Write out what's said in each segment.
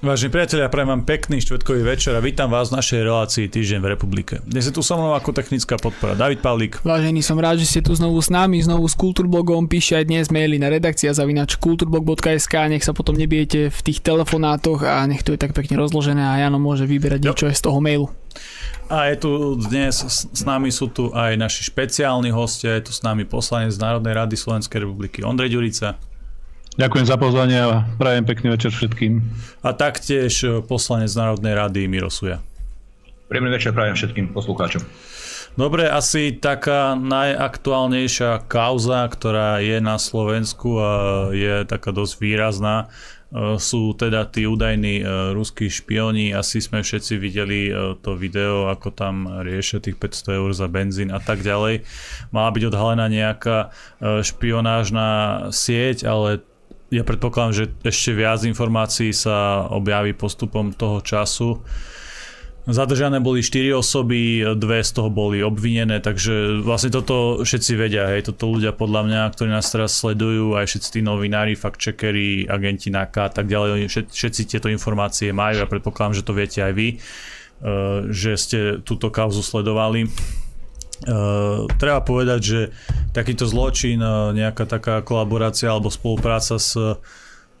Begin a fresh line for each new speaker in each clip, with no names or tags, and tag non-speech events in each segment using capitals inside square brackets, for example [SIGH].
Vážení priatelia, prajem vám pekný štvrtkový večer a vítam vás v našej relácii Týždeň v republike. Dnes je tu so mnou ako technická podpora David Pavlík.
Vážený som rád, že ste tu znovu s nami, znovu s Kultúrblogom. Píšte aj dnes maily na redakcia zavinač kulturblog.sk, nech sa potom nebijete v tých telefonátoch a nech to je tak pekne rozložené a Jano môže vyberať niečo aj z toho mailu.
A je tu dnes, s nami sú tu aj naši špeciálni hostia, je tu s nami poslanec z Národnej rady Slovenskej republiky Ondrej Ďurica.
Ďakujem za pozvanie a prajem pekný večer všetkým.
A taktiež e, poslanec Národnej rady Mirosuja.
Príjemný večer prajem všetkým poslucháčom.
Dobre, asi taká najaktuálnejšia kauza, ktorá je na Slovensku a je taká dosť výrazná, e, sú teda tí údajní e, ruskí špioni. Asi sme všetci videli to video, ako tam riešia tých 500 eur za benzín a tak ďalej. Mala byť odhalená nejaká špionážna sieť, ale ja predpokladám, že ešte viac informácií sa objaví postupom toho času. Zadržané boli 4 osoby, dve z toho boli obvinené, takže vlastne toto všetci vedia, hej, toto ľudia podľa mňa, ktorí nás teraz sledujú, aj všetci tí novinári, fact-checkeri, agenti NAKA a tak ďalej, všetci tieto informácie majú, ja predpokladám, že to viete aj vy, eh, že ste túto kauzu sledovali. Uh, treba povedať, že takýto zločin, uh, nejaká taká kolaborácia alebo spolupráca s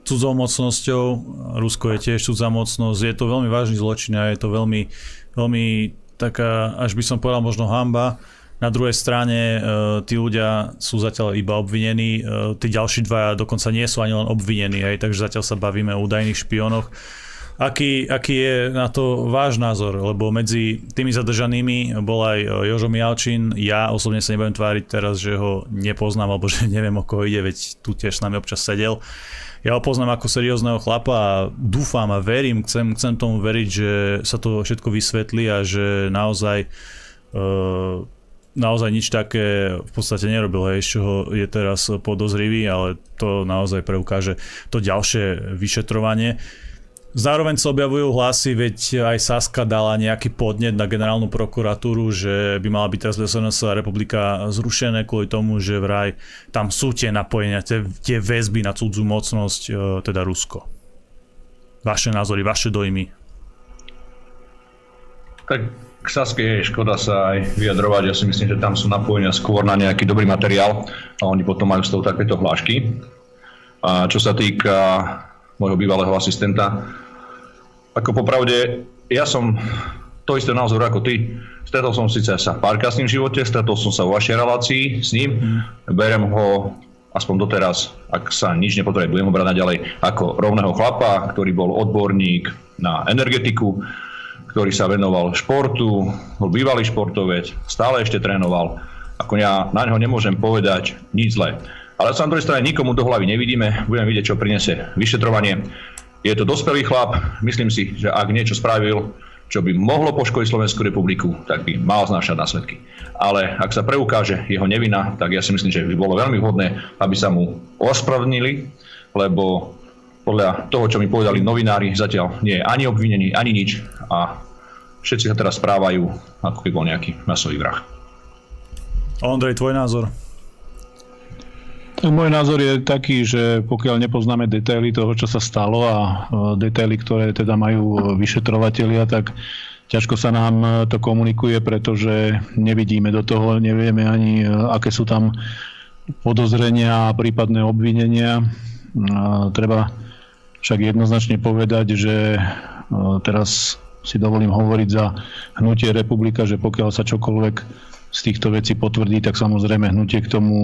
cudzou mocnosťou, Rusko je tiež cudzá mocnosť, je to veľmi vážny zločin a je to veľmi, veľmi taká, až by som povedal možno hamba. Na druhej strane tí ľudia sú zatiaľ iba obvinení, tí ďalší dvaja dokonca nie sú ani len obvinení, hej, takže zatiaľ sa bavíme o údajných špionoch. Aký, aký je na to váš názor? Lebo medzi tými zadržanými bol aj e, Jožo Mialčin. Ja osobne sa nebudem tváriť teraz, že ho nepoznám, alebo [LAUGHS] že neviem, o koho ide, veď tu tiež s nami občas sedel. Ja ho poznám ako seriózneho chlapa a dúfam a verím, chcem, chcem tomu veriť, že sa to všetko vysvetlí a že naozaj uh, naozaj nič také v podstate nerobil, hej, z je teraz podozrivý, ale to naozaj preukáže to ďalšie vyšetrovanie. Zároveň sa objavujú hlasy, veď aj Saska dala nejaký podnet na generálnu prokuratúru, že by mala byť teraz SNS republika zrušené kvôli tomu, že vraj tam sú tie napojenia, tie, tie väzby na cudzú mocnosť, e, teda Rusko. Vaše názory, vaše dojmy?
Tak k Saske je škoda sa aj vyjadrovať. Ja si myslím, že tam sú napojenia skôr na nejaký dobrý materiál a oni potom majú z toho takéto hlášky. A čo sa týka môjho bývalého asistenta. Ako popravde, ja som to isté názoru ako ty. Stretol som síce sa párkrát s ním v živote, stretol som sa vo vašej relácii s ním. Mm. Berem ho aspoň doteraz, ak sa nič nepotrebuje, budem ho brať naďalej ako rovného chlapa, ktorý bol odborník na energetiku, ktorý sa venoval športu, bol bývalý športovec, stále ešte trénoval. Ako ja na neho nemôžem povedať nič zlé. Ale sa na druhej strane nikomu do hlavy nevidíme, budeme vidieť, čo prinesie vyšetrovanie. Je to dospelý chlap, myslím si, že ak niečo spravil, čo by mohlo poškodiť Slovenskú republiku, tak by mal znášať následky. Ale ak sa preukáže jeho nevina, tak ja si myslím, že by bolo veľmi vhodné, aby sa mu ospravedlnili, lebo podľa toho, čo mi povedali novinári, zatiaľ nie je ani obvinený, ani nič a všetci sa teraz správajú, ako keby bol nejaký masový vrah.
Ondrej, tvoj názor?
Môj názor je taký, že pokiaľ nepoznáme detaily toho, čo sa stalo a e, detaily, ktoré teda majú vyšetrovateľia, tak ťažko sa nám to komunikuje, pretože nevidíme do toho, nevieme ani, e, aké sú tam podozrenia a prípadné obvinenia. Treba však jednoznačne povedať, že e, teraz si dovolím hovoriť za hnutie republika, že pokiaľ sa čokoľvek z týchto vecí potvrdí, tak samozrejme hnutie k tomu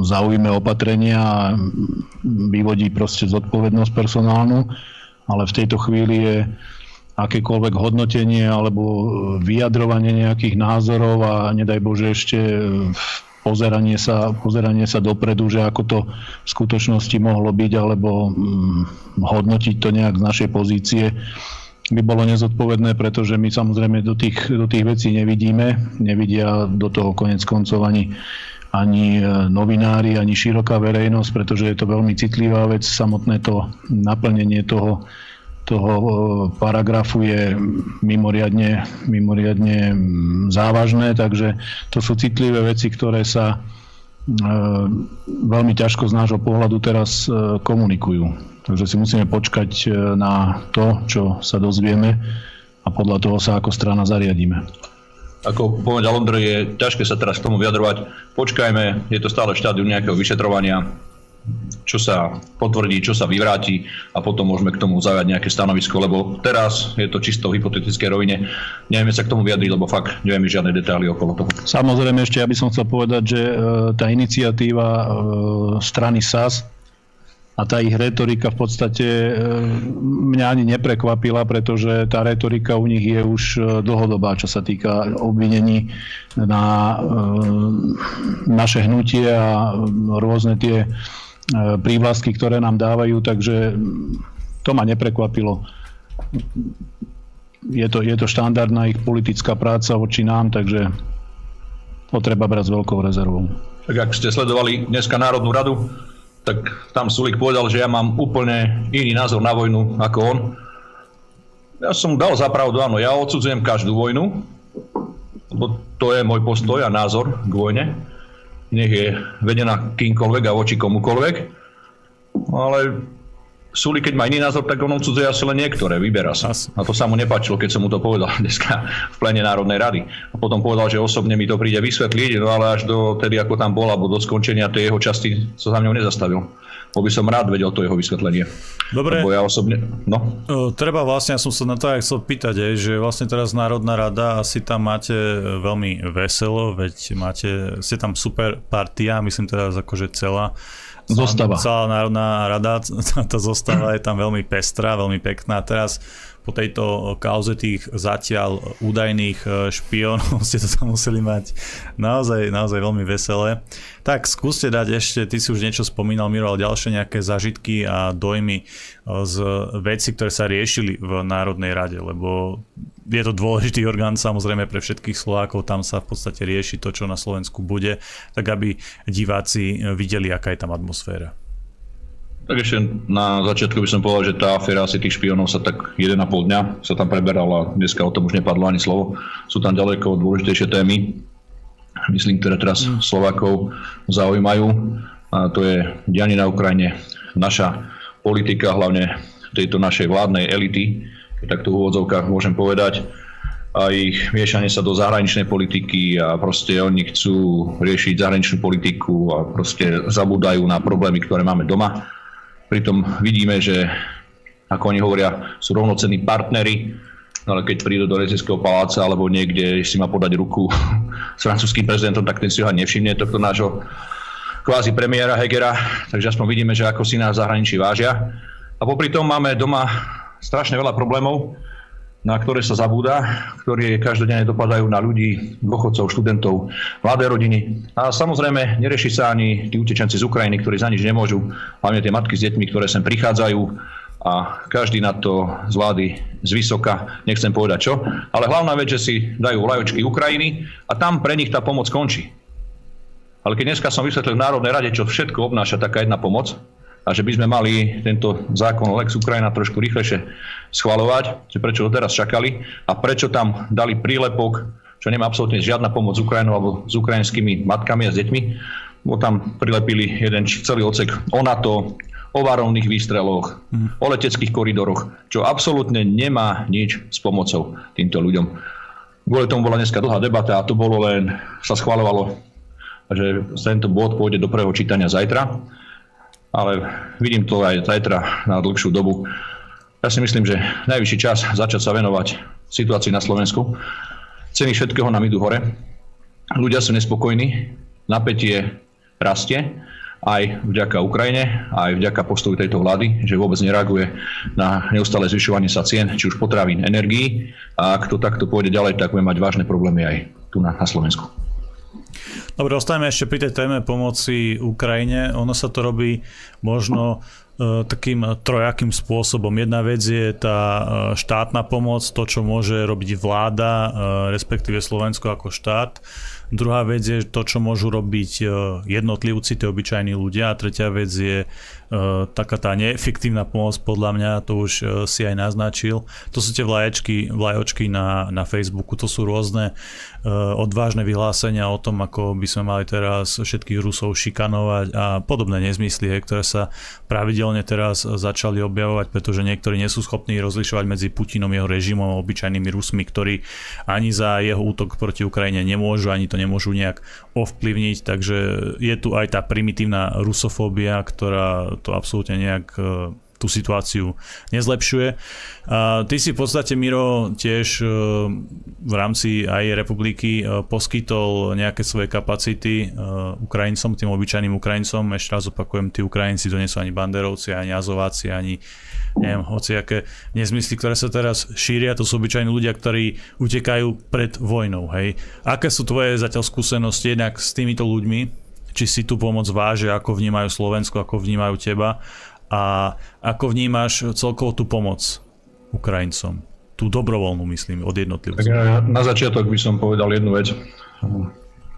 zaujíme opatrenia a vyvodí proste zodpovednosť personálnu, ale v tejto chvíli je akékoľvek hodnotenie alebo vyjadrovanie nejakých názorov a nedaj Bože ešte pozeranie sa, pozeranie sa dopredu, že ako to v skutočnosti mohlo byť, alebo hm, hodnotiť to nejak z našej pozície by bolo nezodpovedné, pretože my samozrejme do tých, do tých vecí nevidíme. Nevidia do toho konec koncov ani, ani e, novinári, ani široká verejnosť, pretože je to veľmi citlivá vec. Samotné to naplnenie toho, toho e, paragrafu je mimoriadne, mimoriadne závažné, takže to sú citlivé veci, ktoré sa veľmi ťažko z nášho pohľadu teraz komunikujú. Takže si musíme počkať na to, čo sa dozvieme a podľa toho sa ako strana zariadíme.
Ako povedal Ondrej, je ťažké sa teraz k tomu vyjadrovať. Počkajme, je to stále štádium nejakého vyšetrovania čo sa potvrdí, čo sa vyvráti a potom môžeme k tomu zaujať nejaké stanovisko, lebo teraz je to čisto v hypotetickej rovine. Nevieme sa k tomu vyjadriť, lebo fakt nevieme žiadne detaily okolo toho.
Samozrejme ešte ja by som chcel povedať, že e, tá iniciatíva e, strany SAS a tá ich retorika v podstate e, mňa ani neprekvapila, pretože tá retorika u nich je už dlhodobá, čo sa týka obvinení na naše hnutie a rôzne tie prívlastky, ktoré nám dávajú, takže to ma neprekvapilo. Je to, je to štandardná ich politická práca voči nám, takže to treba brať s veľkou rezervou.
Tak ak ste sledovali dneska Národnú radu, tak tam Sulik povedal, že ja mám úplne iný názor na vojnu ako on. Ja som dal zapravdu, áno, ja odsudzujem každú vojnu, lebo to je môj postoj a názor k vojne nech je vedená kýmkoľvek a voči komukoľvek. Ale Suli, keď má iný názor, tak on odsudzuje asi len niektoré, vyberá sa. A to sa mu nepáčilo, keď som mu to povedal [LAUGHS] dneska v plene Národnej rady. A potom povedal, že osobne mi to príde vysvetliť, no ale až do tedy, ako tam bol, alebo do skončenia tej jeho časti, sa za mňou nezastavil. Bo by som rád vedel to jeho vysvetlenie.
Dobre.
Lebo ja osobne, no.
O, treba vlastne, ja som sa na to aj chcel pýtať, aj, že vlastne teraz Národná rada, asi tam máte veľmi veselo, veď máte, ste tam super partia, myslím teraz akože celá
Zostava.
Celá Národná rada, [LAUGHS] tá zostava je tam veľmi pestrá, veľmi pekná. Teraz po tejto kauze tých zatiaľ údajných e, špiónov [LAUGHS] ste to tam museli mať naozaj, naozaj veľmi veselé. Tak skúste dať ešte, ty si už niečo spomínal, Miro, ale ďalšie nejaké zažitky a dojmy e, z veci, ktoré sa riešili v Národnej rade, lebo je to dôležitý orgán samozrejme pre všetkých Slovákov, tam sa v podstate rieši to, čo na Slovensku bude, tak aby diváci videli, aká je tam atmosféra.
Tak ešte na začiatku by som povedal, že tá aféra asi tých špionov sa tak 1,5 dňa sa tam preberala, dneska o tom už nepadlo ani slovo. Sú tam ďaleko dôležitejšie témy, myslím, ktoré teraz mm. Slovákov zaujímajú. A to je dianie na Ukrajine, naša politika, hlavne tejto našej vládnej elity, tak to v úvodzovkách môžem povedať, a ich miešanie sa do zahraničnej politiky a proste oni chcú riešiť zahraničnú politiku a proste zabúdajú na problémy, ktoré máme doma Pritom vidíme, že ako oni hovoria, sú rovnocenní partnery, ale keď prídu do Rezijského paláca alebo niekde si má podať ruku [LAUGHS] s francúzským prezidentom, tak ten si ho nevšimne, tohto nášho kvázi premiéra Hegera, takže aspoň vidíme, že ako si nás zahraničí vážia. A popri tom máme doma strašne veľa problémov, na ktoré sa zabúda, ktoré každodenne dopadajú na ľudí, dôchodcov, študentov, mladé rodiny. A samozrejme, nereši sa ani tí utečenci z Ukrajiny, ktorí za nič nemôžu, hlavne tie matky s deťmi, ktoré sem prichádzajú a každý na to z vlády z vysoka, nechcem povedať čo, ale hlavná vec, že si dajú vlajočky Ukrajiny a tam pre nich tá pomoc končí. Ale keď dneska som vysvetlil v Národnej rade, čo všetko obnáša taká jedna pomoc, a že by sme mali tento zákon Lex Ukrajina trošku rýchlejšie schvalovať, že prečo ho teraz čakali a prečo tam dali prílepok, čo nemá absolútne žiadna pomoc s Ukrajinou alebo s ukrajinskými matkami a s deťmi, bo tam prilepili jeden celý odsek o NATO, o varovných výstreloch, mm. o leteckých koridoroch, čo absolútne nemá nič s pomocou týmto ľuďom. Kvôli tomu bola dneska dlhá debata a to bolo len, sa schvalovalo, že tento bod pôjde do prvého čítania zajtra ale vidím to aj zajtra na dlhšiu dobu. Ja si myslím, že najvyšší čas začať sa venovať situácii na Slovensku. Ceny všetkého nám idú hore. Ľudia sú nespokojní, napätie rastie aj vďaka Ukrajine, aj vďaka postoju tejto vlády, že vôbec nereaguje na neustále zvyšovanie sa cien, či už potravín, energií. A ak to takto pôjde ďalej, tak budeme mať vážne problémy aj tu na, na Slovensku.
Dobre, ostaneme ešte pri tej téme pomoci Ukrajine. Ono sa to robí možno e, takým trojakým spôsobom. Jedna vec je tá e, štátna pomoc, to, čo môže robiť vláda, e, respektíve Slovensko ako štát Druhá vec je to, čo môžu robiť e, jednotlivci, tí obyčajní ľudia. A tretia vec je uh, taká tá neefektívna pomoc, podľa mňa, to už uh, si aj naznačil. To sú tie vlaječky, vlajočky na, na Facebooku, to sú rôzne odvážne vyhlásenia o tom, ako by sme mali teraz všetkých Rusov šikanovať a podobné nezmysly, ktoré sa pravidelne teraz začali objavovať, pretože niektorí nie sú schopní rozlišovať medzi Putinom, jeho režimom a obyčajnými Rusmi, ktorí ani za jeho útok proti Ukrajine nemôžu, ani to nemôžu nejak ovplyvniť, takže je tu aj tá primitívna rusofóbia, ktorá to absolútne nejak e, tú situáciu nezlepšuje. A ty si v podstate, Miro, tiež e, v rámci aj republiky e, poskytol nejaké svoje kapacity Ukrajincom, tým obyčajným Ukrajincom. Ešte raz opakujem, tí Ukrajinci to nie sú ani banderovci, ani azováci, ani neviem, hociaké nezmysly, ktoré sa teraz šíria, to sú obyčajní ľudia, ktorí utekajú pred vojnou, hej. Aké sú tvoje zatiaľ skúsenosti jednak s týmito ľuďmi, či si tu pomoc váže, ako vnímajú Slovensko, ako vnímajú teba a ako vnímaš celkovo tú pomoc Ukrajincom? Tú dobrovoľnú, myslím, od jednotlivcov.
Na začiatok by som povedal jednu vec.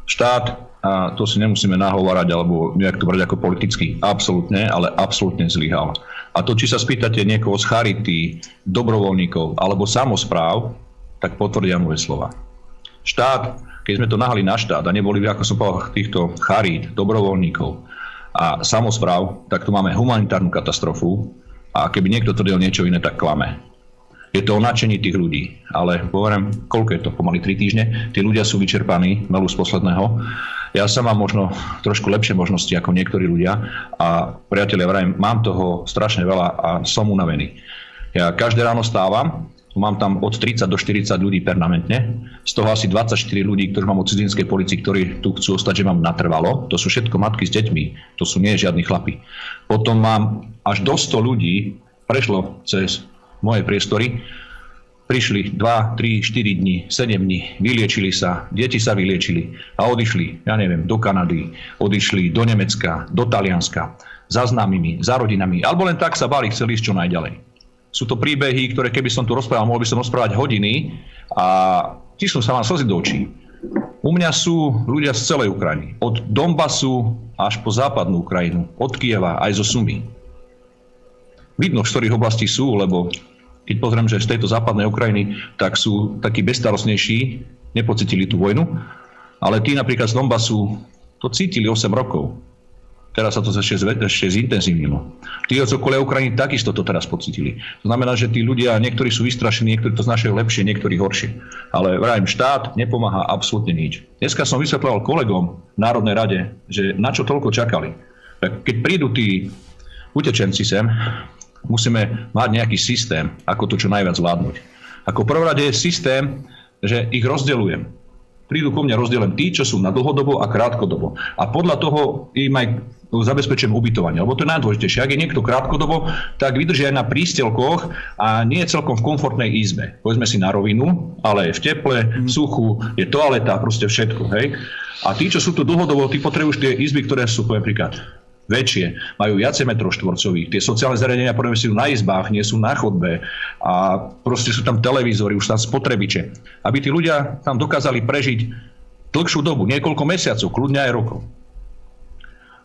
Štát, a to si nemusíme nahovárať, alebo nejak to brať ako politicky, absolútne, ale absolútne zlyhal. A to, či sa spýtate niekoho z Charity, dobrovoľníkov alebo samozpráv, tak potvrdia moje slova. Štát keď sme to nahali na štát a neboli, ako som povedal, týchto charít, dobrovoľníkov a samozpráv, tak tu máme humanitárnu katastrofu a keby niekto tvrdil niečo iné, tak klame. Je to o nadšení tých ľudí, ale poviem, koľko je to, pomaly 3 týždne, tí ľudia sú vyčerpaní, melú z posledného. Ja sa mám možno trošku lepšie možnosti ako niektorí ľudia a priatelia, vrajem, mám toho strašne veľa a som unavený. Ja každé ráno stávam, Mám tam od 30 do 40 ľudí permanentne, z toho asi 24 ľudí, ktorí mám od cudzinskej policii, ktorí tu chcú ostať, že mám natrvalo. To sú všetko matky s deťmi, to sú nie žiadni chlapi. Potom mám až do 100 ľudí, prešlo cez moje priestory, prišli 2, 3, 4 dní, 7 dní, vyliečili sa, deti sa vyliečili a odišli, ja neviem, do Kanady, odišli do Nemecka, do Talianska, za známymi, za rodinami, alebo len tak sa báli, chceli ísť čo najďalej. Sú to príbehy, ktoré keby som tu rozprával, mohol by som rozprávať hodiny a tišnú sa vám slzy do očí. U mňa sú ľudia z celej Ukrajiny. Od Donbasu až po západnú Ukrajinu. Od Kieva aj zo Sumy. Vidno, v ktorých oblasti sú, lebo keď pozriem, že z tejto západnej Ukrajiny, tak sú takí bezstarostnejší, nepocitili tú vojnu, ale tí napríklad z Donbasu to cítili 8 rokov. Teraz sa to ešte, ešte zintenzívnilo. Tí z okolia Ukrajiny takisto to teraz pocitili. To znamená, že tí ľudia, niektorí sú vystrašení, niektorí to znašajú lepšie, niektorí horšie. Ale vrajím, štát nepomáha absolútne nič. Dneska som vysvetloval kolegom v Národnej rade, že na čo toľko čakali. Keď prídu tí utečenci sem, musíme mať nejaký systém, ako to čo najviac zvládnuť. Ako prvorade je systém, že ich rozdeľujem prídu ko mne rozdelené tí, čo sú na dlhodobo a krátkodobo. A podľa toho im aj zabezpečujem ubytovanie. Lebo to je najdôležitejšie. Ak je niekto krátkodobo, tak vydrží aj na prístelkoch a nie je celkom v komfortnej izbe. Povedzme si na rovinu, ale je v teple, v suchu, je toaleta, proste všetko. Hej? A tí, čo sú tu dlhodobo, tí potrebujú tie izby, ktoré sú, poviem príklad, väčšie, majú viacej metrov štvorcových. Tie sociálne zariadenia povedzme si na izbách, nie sú na chodbe a proste sú tam televízory, už tam spotrebiče. Aby tí ľudia tam dokázali prežiť dlhšiu dobu, niekoľko mesiacov, kľudne aj rokov.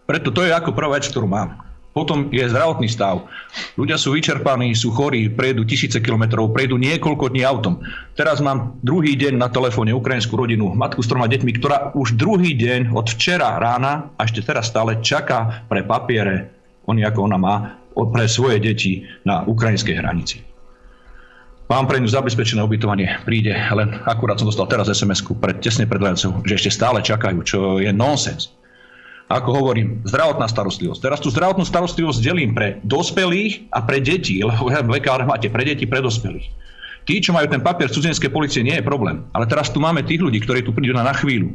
Preto to je ako prvá vec, ktorú mám. Potom je zdravotný stav. Ľudia sú vyčerpaní, sú chorí, prejdú tisíce kilometrov, prejdú niekoľko dní autom. Teraz mám druhý deň na telefóne ukrajinskú rodinu, matku s troma deťmi, ktorá už druhý deň od včera rána a ešte teraz stále čaká pre papiere, oni ako ona má, pre svoje deti na ukrajinskej hranici. Mám pre ňu zabezpečené ubytovanie, príde, len akurát som dostal teraz SMS-ku pred, tesne pred že ešte stále čakajú, čo je nonsens ako hovorím, zdravotná starostlivosť. Teraz tú zdravotnú starostlivosť delím pre dospelých a pre deti, lebo lekár máte pre deti, pre dospelých. Tí, čo majú ten papier cudzinskej policie, nie je problém. Ale teraz tu máme tých ľudí, ktorí tu prídu na, na chvíľu.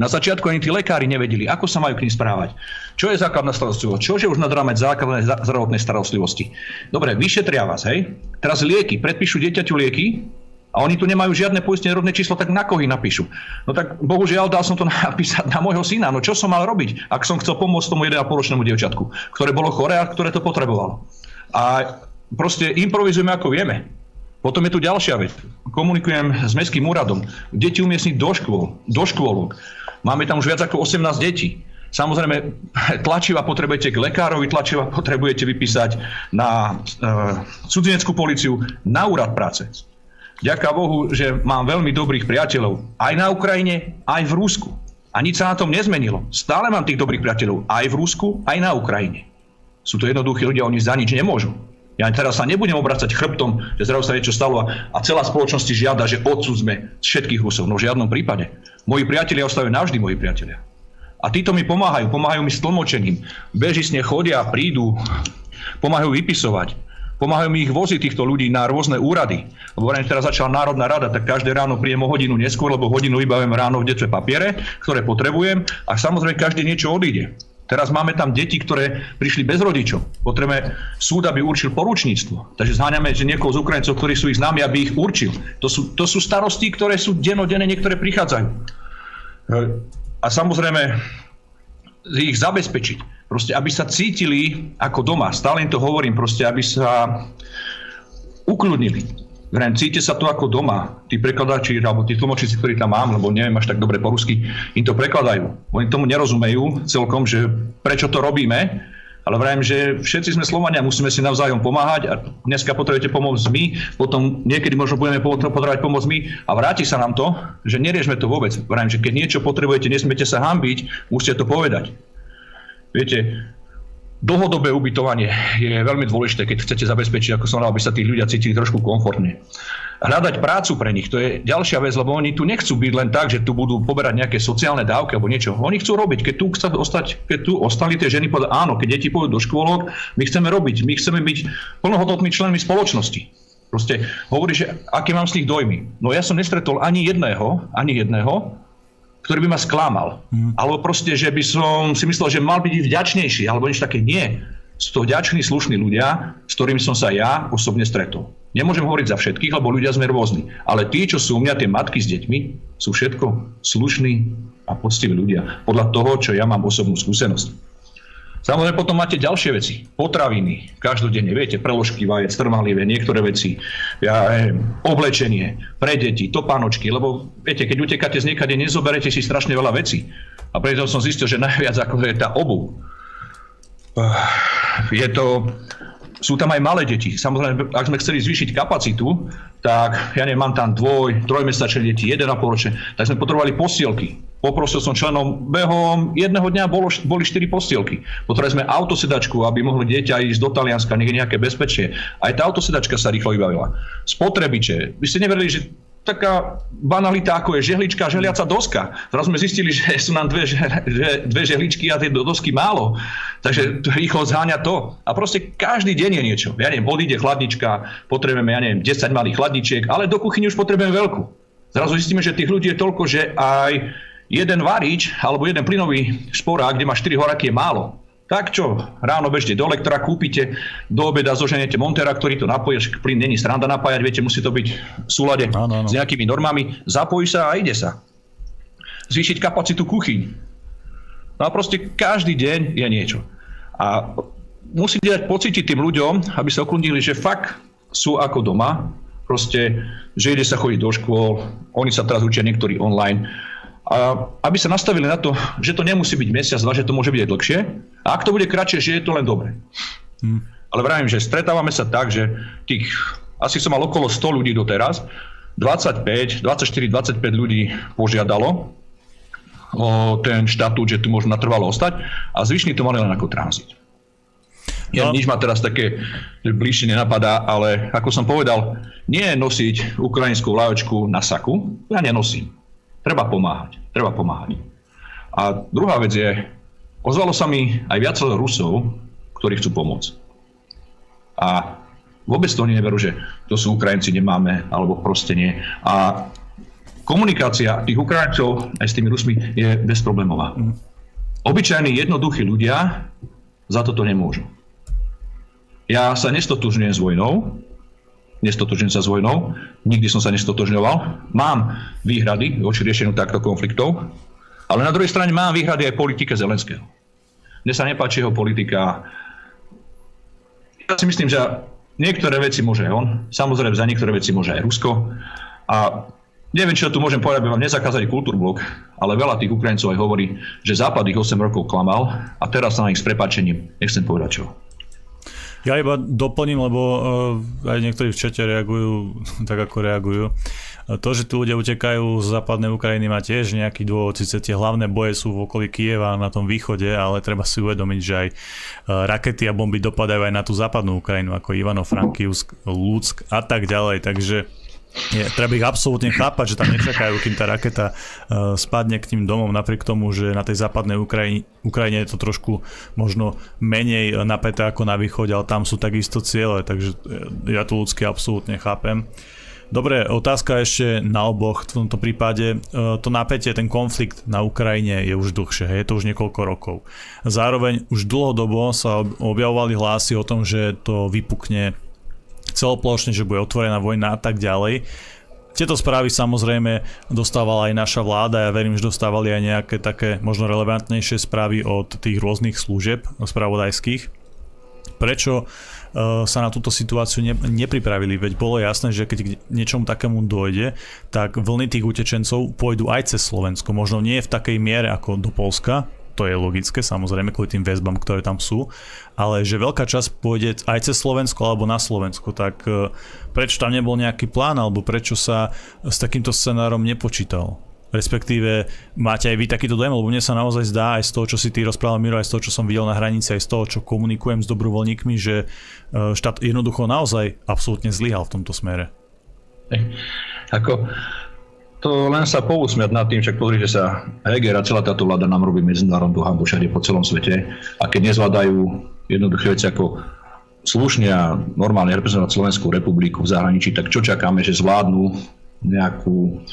Na začiatku ani tí lekári nevedeli, ako sa majú k ním správať. Čo je základná starostlivosť? Čo je už nad rámec základnej zdravotnej starostlivosti? Dobre, vyšetria vás, hej? Teraz lieky, predpíšu dieťaťu lieky, a oni tu nemajú žiadne poistenie rodné číslo, tak na koho napíšu? No tak bohužiaľ dal som to [LAUGHS] napísať na môjho syna. No čo som mal robiť, ak som chcel pomôcť tomu 1,5 ročnému dievčatku, ktoré bolo chore a ktoré to potrebovalo. A proste improvizujeme ako vieme. Potom je tu ďalšia vec. Komunikujem s mestským úradom. Deti umiestniť do škôl, do škôlok. Máme tam už viac ako 18 detí. Samozrejme, [LAUGHS] tlačiva potrebujete k lekárovi, tlačiva [LAUGHS] potrebujete vypísať na e, cudzineckú policiu, na úrad práce. Ďaká Bohu, že mám veľmi dobrých priateľov aj na Ukrajine, aj v Rusku. A nič sa na tom nezmenilo. Stále mám tých dobrých priateľov aj v Rusku, aj na Ukrajine. Sú to jednoduchí ľudia, oni za nič nemôžu. Ja teraz sa nebudem obracať chrbtom, že zrazu sa niečo stalo a celá spoločnosť žiada, že odsudzme všetkých Rusov. No v žiadnom prípade. Moji priatelia ostávajú navždy moji priatelia. A títo mi pomáhajú, pomáhajú mi s tlmočením. Bežisne chodia, prídu, pomáhajú vypisovať. Pomáhajú mi ich voziť týchto ľudí na rôzne úrady. Lebo teraz začala Národná rada, tak každé ráno príjem o hodinu neskôr, lebo hodinu vybavím ráno v detve papiere, ktoré potrebujem a samozrejme každý niečo odíde. Teraz máme tam deti, ktoré prišli bez rodičov. Potrebujeme súd, aby určil poručníctvo. Takže zháňame že niekoho z Ukrajincov, ktorí sú ich známi, aby ich určil. To sú, to sú starosti, ktoré sú denodene, niektoré prichádzajú. A samozrejme ich zabezpečiť Proste, aby sa cítili ako doma. Stále im to hovorím, proste, aby sa ukľudnili. Vrem, cíte sa tu ako doma. Tí prekladači, alebo tí tlmočníci, ktorí tam mám, lebo neviem až tak dobre po rusky, im to prekladajú. Oni tomu nerozumejú celkom, že prečo to robíme, ale vrajím, že všetci sme Slovania, musíme si navzájom pomáhať a dneska potrebujete pomôcť my, potom niekedy možno budeme potrebovať pomoc my a vráti sa nám to, že neriešme to vôbec. Vrajím, že keď niečo potrebujete, nesmiete sa hambiť, musíte to povedať. Viete, dlhodobé ubytovanie je veľmi dôležité, keď chcete zabezpečiť, ako som aby sa tí ľudia cítili trošku komfortne. Hľadať prácu pre nich, to je ďalšia vec, lebo oni tu nechcú byť len tak, že tu budú poberať nejaké sociálne dávky alebo niečo. Oni chcú robiť. Keď tu, chcú ostať, keď tu ostali tie ženy, povedať, áno, keď deti pôjdu do škôlok, my chceme robiť, my chceme byť plnohodnotnými členmi spoločnosti. Proste hovorí, že aké mám z nich dojmy. No ja som nestretol ani jedného, ani jedného, ktorý by ma sklamal. Hmm. Alebo proste, že by som si myslel, že mal byť vďačnejší, alebo niečo také. Nie. Sú to vďační, slušní ľudia, s ktorými som sa ja osobne stretol. Nemôžem hovoriť za všetkých, lebo ľudia sme rôzni. Ale tí, čo sú u mňa, tie matky s deťmi, sú všetko slušní a poctiví ľudia. Podľa toho, čo ja mám osobnú skúsenosť. Samozrejme potom máte ďalšie veci. Potraviny, každodenne, viete, preložky vajec, trmalivé, niektoré veci, ja oblečenie pre deti, topánočky, lebo viete, keď utekáte z niekade, nezoberete si strašne veľa vecí. A preto som zistil, že najviac ako je tá obu. Je to, sú tam aj malé deti. Samozrejme, ak sme chceli zvýšiť kapacitu, tak ja neviem, mám tam dvoj, trojmesačné deti, jeden a ročné, tak sme potrebovali posielky Poprosil som členom, behom jedného dňa bolo, boli 4 postielky. Potrebovali sme autosedačku, aby mohli dieťa ísť do Talianska, je nejaké bezpečie. Aj tá autosedačka sa rýchlo vybavila. Spotrebiče. Vy ste neverili, že taká banalita, ako je žehlička a žehliaca doska. Teraz sme zistili, že sú nám dve, že, dve žehličky a do dosky málo. Takže rýchlo zháňa to. A proste každý deň je niečo. Ja neviem, odíde chladnička, potrebujeme, ja neviem, 10 malých chladničiek, ale do kuchyni už potrebujeme veľkú. Zrazu zistíme, že tých ľudí je toľko, že aj jeden varič alebo jeden plynový šporák, kde má 4 horaky, je málo. Tak čo, ráno bežte do elektra, kúpite, do obeda zoženete montera, ktorý to napojí, plyn není stranda napájať, viete, musí to byť v súlade ano, ano. s nejakými normami, zapojí sa a ide sa. Zvýšiť kapacitu kuchyň. No a proste každý deň je niečo. A musíte dať pocítiť tým ľuďom, aby sa okludnili, že fakt sú ako doma, proste, že ide sa chodiť do škôl, oni sa teraz učia niektorí online, a aby sa nastavili na to, že to nemusí byť mesiac, dva, že to môže byť aj dlhšie. A ak to bude kratšie, že je to len dobre. Hmm. Ale vravím, že stretávame sa tak, že tých, asi som mal okolo 100 ľudí doteraz, 25, 24, 25 ľudí požiadalo o ten štatút, že tu môžu natrvalo ostať a zvyšní to mali len ako tranzit. Ja, no. Nič ma teraz také bližšie nenapadá, ale ako som povedal, nie nosiť ukrajinskú lajočku na saku, ja nenosím. Treba pomáhať. Treba pomáhať. A druhá vec je, ozvalo sa mi aj viac Rusov, ktorí chcú pomôcť. A vôbec to oni neverú, že to sú Ukrajinci, nemáme, alebo proste nie. A komunikácia tých Ukrajincov aj s tými Rusmi je bezproblémová. Obyčajní, jednoduchí ľudia za toto nemôžu. Ja sa nestotužňujem s vojnou, nestotožňujem sa s vojnou, nikdy som sa nestotožňoval. Mám výhrady voči riešeniu takto konfliktov, ale na druhej strane mám výhrady aj politike Zelenského. Mne sa nepáči jeho politika. Ja si myslím, že niektoré veci môže aj on, samozrejme za niektoré veci môže aj Rusko. A neviem, čo tu môžem povedať, aby vám nezakázali kultúrblok, ale veľa tých Ukrajincov aj hovorí, že Západ ich 8 rokov klamal a teraz sa na ich s prepačením, nechcem povedať čo.
Ja iba doplním, lebo uh, aj niektorí v čete reagujú [LAUGHS] tak, ako reagujú. To, že tu ľudia utekajú z západnej Ukrajiny má tiež nejaký dôvod, síce tie hlavné boje sú v okolí Kieva na tom východe, ale treba si uvedomiť, že aj e, rakety a bomby dopadajú aj na tú západnú Ukrajinu, ako Ivano, Frankivsk, Lúck a tak ďalej, takže je, treba ich absolútne chápať, že tam nečakajú, kým tá raketa uh, spadne k tým domom, napriek tomu, že na tej západnej Ukrajine, Ukrajine je to trošku možno menej napäté ako na východe, ale tam sú takisto ciele, takže ja to ľudsky absolútne chápem. Dobre, otázka ešte na oboch v tomto prípade. E, to napätie, ten konflikt na Ukrajine je už dlhšie, je to už niekoľko rokov. Zároveň už dlhodobo sa objavovali hlasy o tom, že to vypukne celoplošne, že bude otvorená vojna a tak ďalej. Tieto správy samozrejme dostávala aj naša vláda, ja verím, že dostávali aj nejaké také možno relevantnejšie správy od tých rôznych služieb spravodajských. Prečo Eh, sa na túto situáciu ne, nepripravili, veď bolo jasné, že keď k niečomu takému dojde, tak vlny tých utečencov pôjdu aj cez Slovensko. Možno nie v takej miere ako do Polska, to je logické, samozrejme, kvôli tým väzbám, ktoré tam sú, ale že veľká časť pôjde aj cez Slovensko alebo na Slovensko, tak eh, prečo tam nebol nejaký plán, alebo prečo sa s takýmto scenárom nepočítal? respektíve máte aj vy takýto dojem, lebo mne sa naozaj zdá aj z toho, čo si ty rozprával Miro, aj z toho, čo som videl na hranici, aj z toho, čo komunikujem s dobrovoľníkmi, že e, štát jednoducho naozaj absolútne zlyhal v tomto smere.
Ako, to len sa pousmiať nad tým, však pozrite sa, Heger a celá táto vláda nám robí medzinárodnú hambu všade po celom svete a keď nezvládajú jednoduché veci ako slušne a normálne reprezentovať Slovenskú republiku v zahraničí, tak čo čakáme, že zvládnu nejakú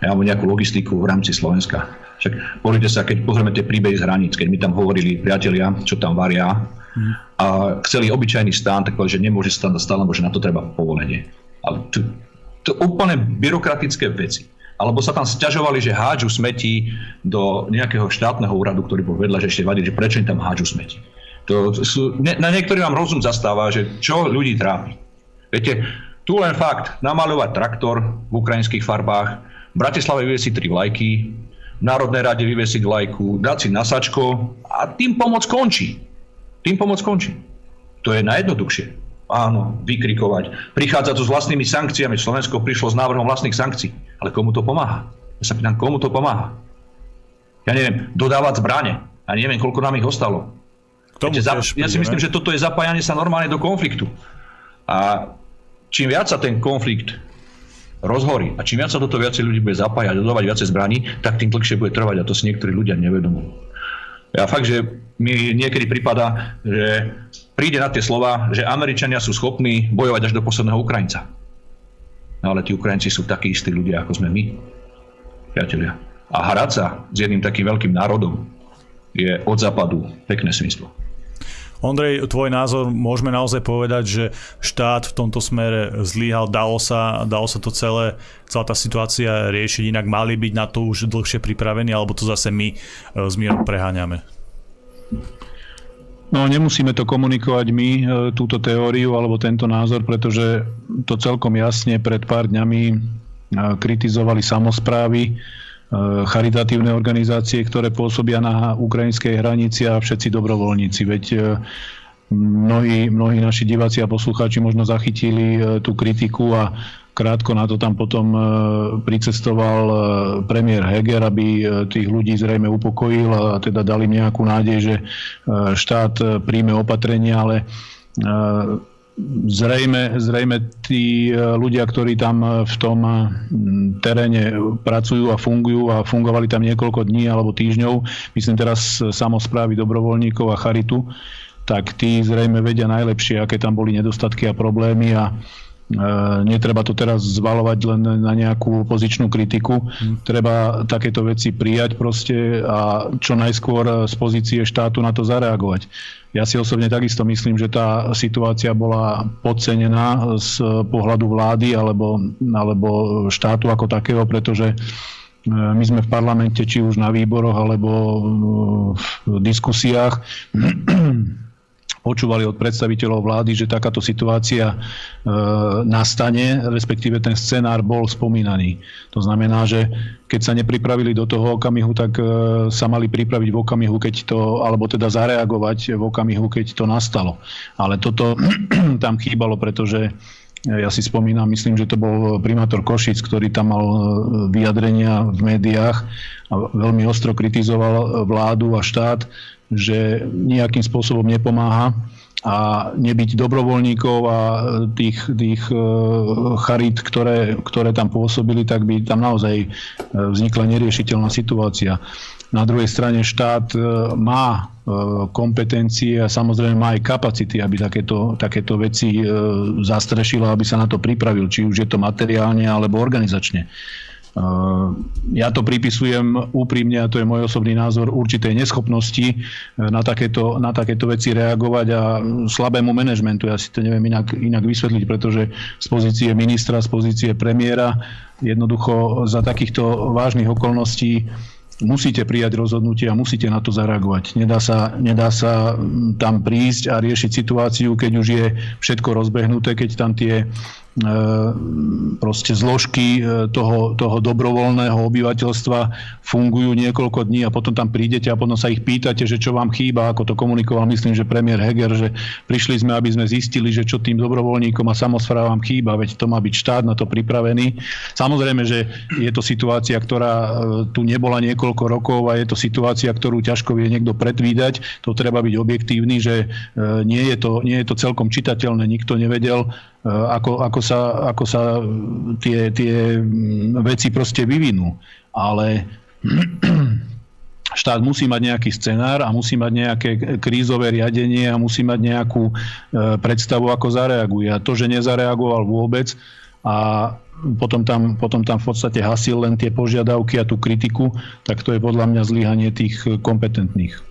alebo nejakú logistiku v rámci Slovenska. Však pozrite sa, keď pozrieme tie príbehy z hraníc, keď mi tam hovorili priatelia, čo tam varia, mm. a chceli obyčajný stán, tak povedali, že nemôže stať stále, lebo že na to treba povolenie. Ale to úplne byrokratické veci. Alebo sa tam sťažovali, že hádžu smeti do nejakého štátneho úradu, ktorý bol vedľa, že ešte vadí, že prečo im tam hádžu smeti. To sú, ne, na niektorých vám rozum zastáva, že čo ľudí trápi. Viete, tu len fakt, namalovať traktor v ukrajinských farbách, v Bratislave vyvesiť tri vlajky, v Národnej rade vyvesiť vlajku, dať si nasačko a tým pomoc končí. Tým pomoc končí. To je najjednoduchšie. Áno, vykrikovať. Prichádza to s vlastnými sankciami. Slovensko prišlo s návrhom vlastných sankcií. Ale komu to pomáha? Ja sa pýtam, komu to pomáha? Ja neviem, dodávať zbrane. Ja neviem, koľko nám ich ostalo. Viete, za, ja si myslím, že toto je zapájanie sa normálne do konfliktu. A čím viac sa ten konflikt rozhorí. A čím viac sa toto viacej ľudí bude zapájať, dodávať viacej zbraní, tak tým dlhšie bude trvať a to si niektorí ľudia nevedomujú. Ja fakt, že mi niekedy prípada, že príde na tie slova, že Američania sú schopní bojovať až do posledného Ukrajinca. No ale tí Ukrajinci sú takí istí ľudia, ako sme my, priatelia. A hrať sa s jedným takým veľkým národom je od západu pekné smyslo.
Ondrej, tvoj názor, môžeme naozaj povedať, že štát v tomto smere zlyhal, dalo sa, dalo sa to celé, celá tá situácia riešiť, inak mali byť na to už dlhšie pripravení, alebo to zase my e, s Mírom preháňame?
No nemusíme to komunikovať my, e, túto teóriu alebo tento názor, pretože to celkom jasne pred pár dňami e, kritizovali samozprávy, Eh, charitatívne organizácie, ktoré pôsobia na ukrajinskej hranici a všetci dobrovoľníci. Veď mnohí, mnohí naši diváci a poslucháči možno zachytili tú kritiku a krátko na to tam potom pricestoval premiér Heger, aby tých ľudí zrejme upokojil a teda dali nejakú nádej, že štát príjme opatrenia, ale Zrejme, zrejme tí e, ľudia, ktorí tam e, v tom e, teréne pracujú a fungujú a fungovali tam niekoľko dní alebo týždňov, myslím teraz samozprávy dobrovoľníkov a charitu, tak tí zrejme vedia najlepšie, aké tam boli nedostatky a problémy a netreba to teraz zvalovať len na nejakú opozičnú kritiku. Hmm. Treba takéto veci prijať proste a čo najskôr z pozície štátu na to zareagovať. Ja si osobne takisto myslím, že tá situácia bola podcenená z pohľadu vlády alebo, alebo štátu ako takého, pretože e, my sme v parlamente, či už na výboroch alebo v diskusiách počúvali od predstaviteľov vlády, že takáto situácia e, nastane, respektíve ten scenár bol spomínaný. To znamená, že keď sa nepripravili do toho okamihu, tak e, sa mali pripraviť v okamihu, keď to, alebo teda zareagovať v okamihu, keď to nastalo. Ale toto [CLEARS THROAT] tam chýbalo, pretože ja si spomínam, myslím, že to bol primátor Košic, ktorý tam mal e, vyjadrenia v médiách a veľmi ostro kritizoval vládu a štát, že nejakým spôsobom nepomáha a nebyť dobrovoľníkov a tých, tých e, charít, ktoré, ktoré tam pôsobili, tak by tam naozaj e, vznikla neriešiteľná situácia. Na druhej strane štát má E, kompetencie a samozrejme má aj kapacity, aby takéto, takéto veci zastrešilo, aby sa na to pripravil, či už je to materiálne alebo organizačne. E, ja to pripisujem úprimne, a to je môj osobný názor, určitej neschopnosti na takéto, na takéto veci reagovať a slabému manažmentu. Ja si to neviem inak, inak vysvetliť, pretože z pozície ministra, z pozície premiéra jednoducho za takýchto vážnych okolností musíte prijať rozhodnutie a musíte na to zareagovať. Nedá sa, nedá sa tam prísť a riešiť situáciu, keď už je všetko rozbehnuté, keď tam tie E, proste zložky e, toho, toho dobrovoľného obyvateľstva fungujú niekoľko dní a potom tam prídete a potom sa ich pýtate, že čo vám chýba, ako to komunikoval, myslím, že premiér Heger, že prišli sme, aby sme zistili, že čo tým dobrovoľníkom a samozprávam chýba, veď to má byť štát na to pripravený. Samozrejme, že je to situácia, ktorá e, tu nebola niekoľko rokov a je to situácia, ktorú ťažko vie niekto predvídať. To treba byť objektívny, že nie je to, nie je to celkom čitateľné, nikto nevedel, ako, ako, sa, ako sa tie, tie veci proste vyvinú. Ale [CLEARS THROAT] štát musí mať nejaký scenár a musí mať nejaké krízové riadenie a musí mať nejakú eh, predstavu, ako zareaguje. A to, že nezareagoval vôbec a potom tam, potom tam v podstate hasil len tie požiadavky a tú kritiku, tak to je podľa mňa zlyhanie tých kompetentných.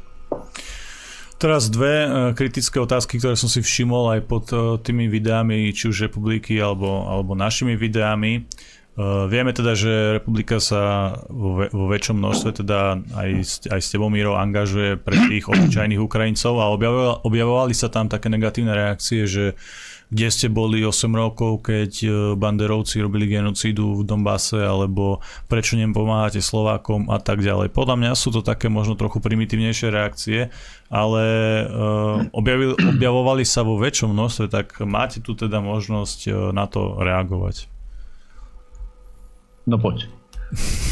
Teraz dve e, kritické otázky, ktoré som si všimol aj pod e, tými videami, či už Republiky alebo, alebo našimi videami. Uh, vieme teda, že republika sa vo, vo väčšom množstve teda aj, aj s tebou Miro angažuje pre tých [CLEARS THROAT] obyčajných Ukrajincov a objavovali, objavovali sa tam také negatívne reakcie, že kde ste boli 8 rokov, keď banderovci robili genocídu v Dombase, alebo prečo nepomáhate Slovákom a tak ďalej. Podľa mňa sú to také možno trochu primitívnejšie reakcie, ale uh, objavil, objavovali sa vo väčšom množstve, tak máte tu teda možnosť na to reagovať.
No poď.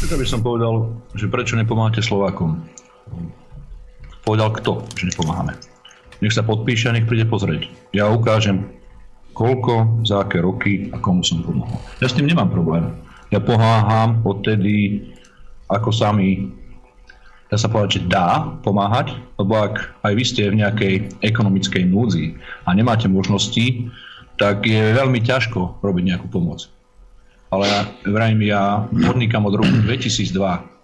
Tak by som povedal, že prečo nepomáhate Slovákom? Povedal kto, že nepomáhame. Nech sa podpíše a nech príde pozrieť. Ja ukážem, koľko, za aké roky a komu som pomohol. Ja s tým nemám problém. Ja pomáham odtedy, ako sa mi dá sa povedať, že dá pomáhať, lebo ak aj vy ste v nejakej ekonomickej núdzi a nemáte možnosti, tak je veľmi ťažko robiť nejakú pomoc. Ale vrajím, ja podnikam od roku 2002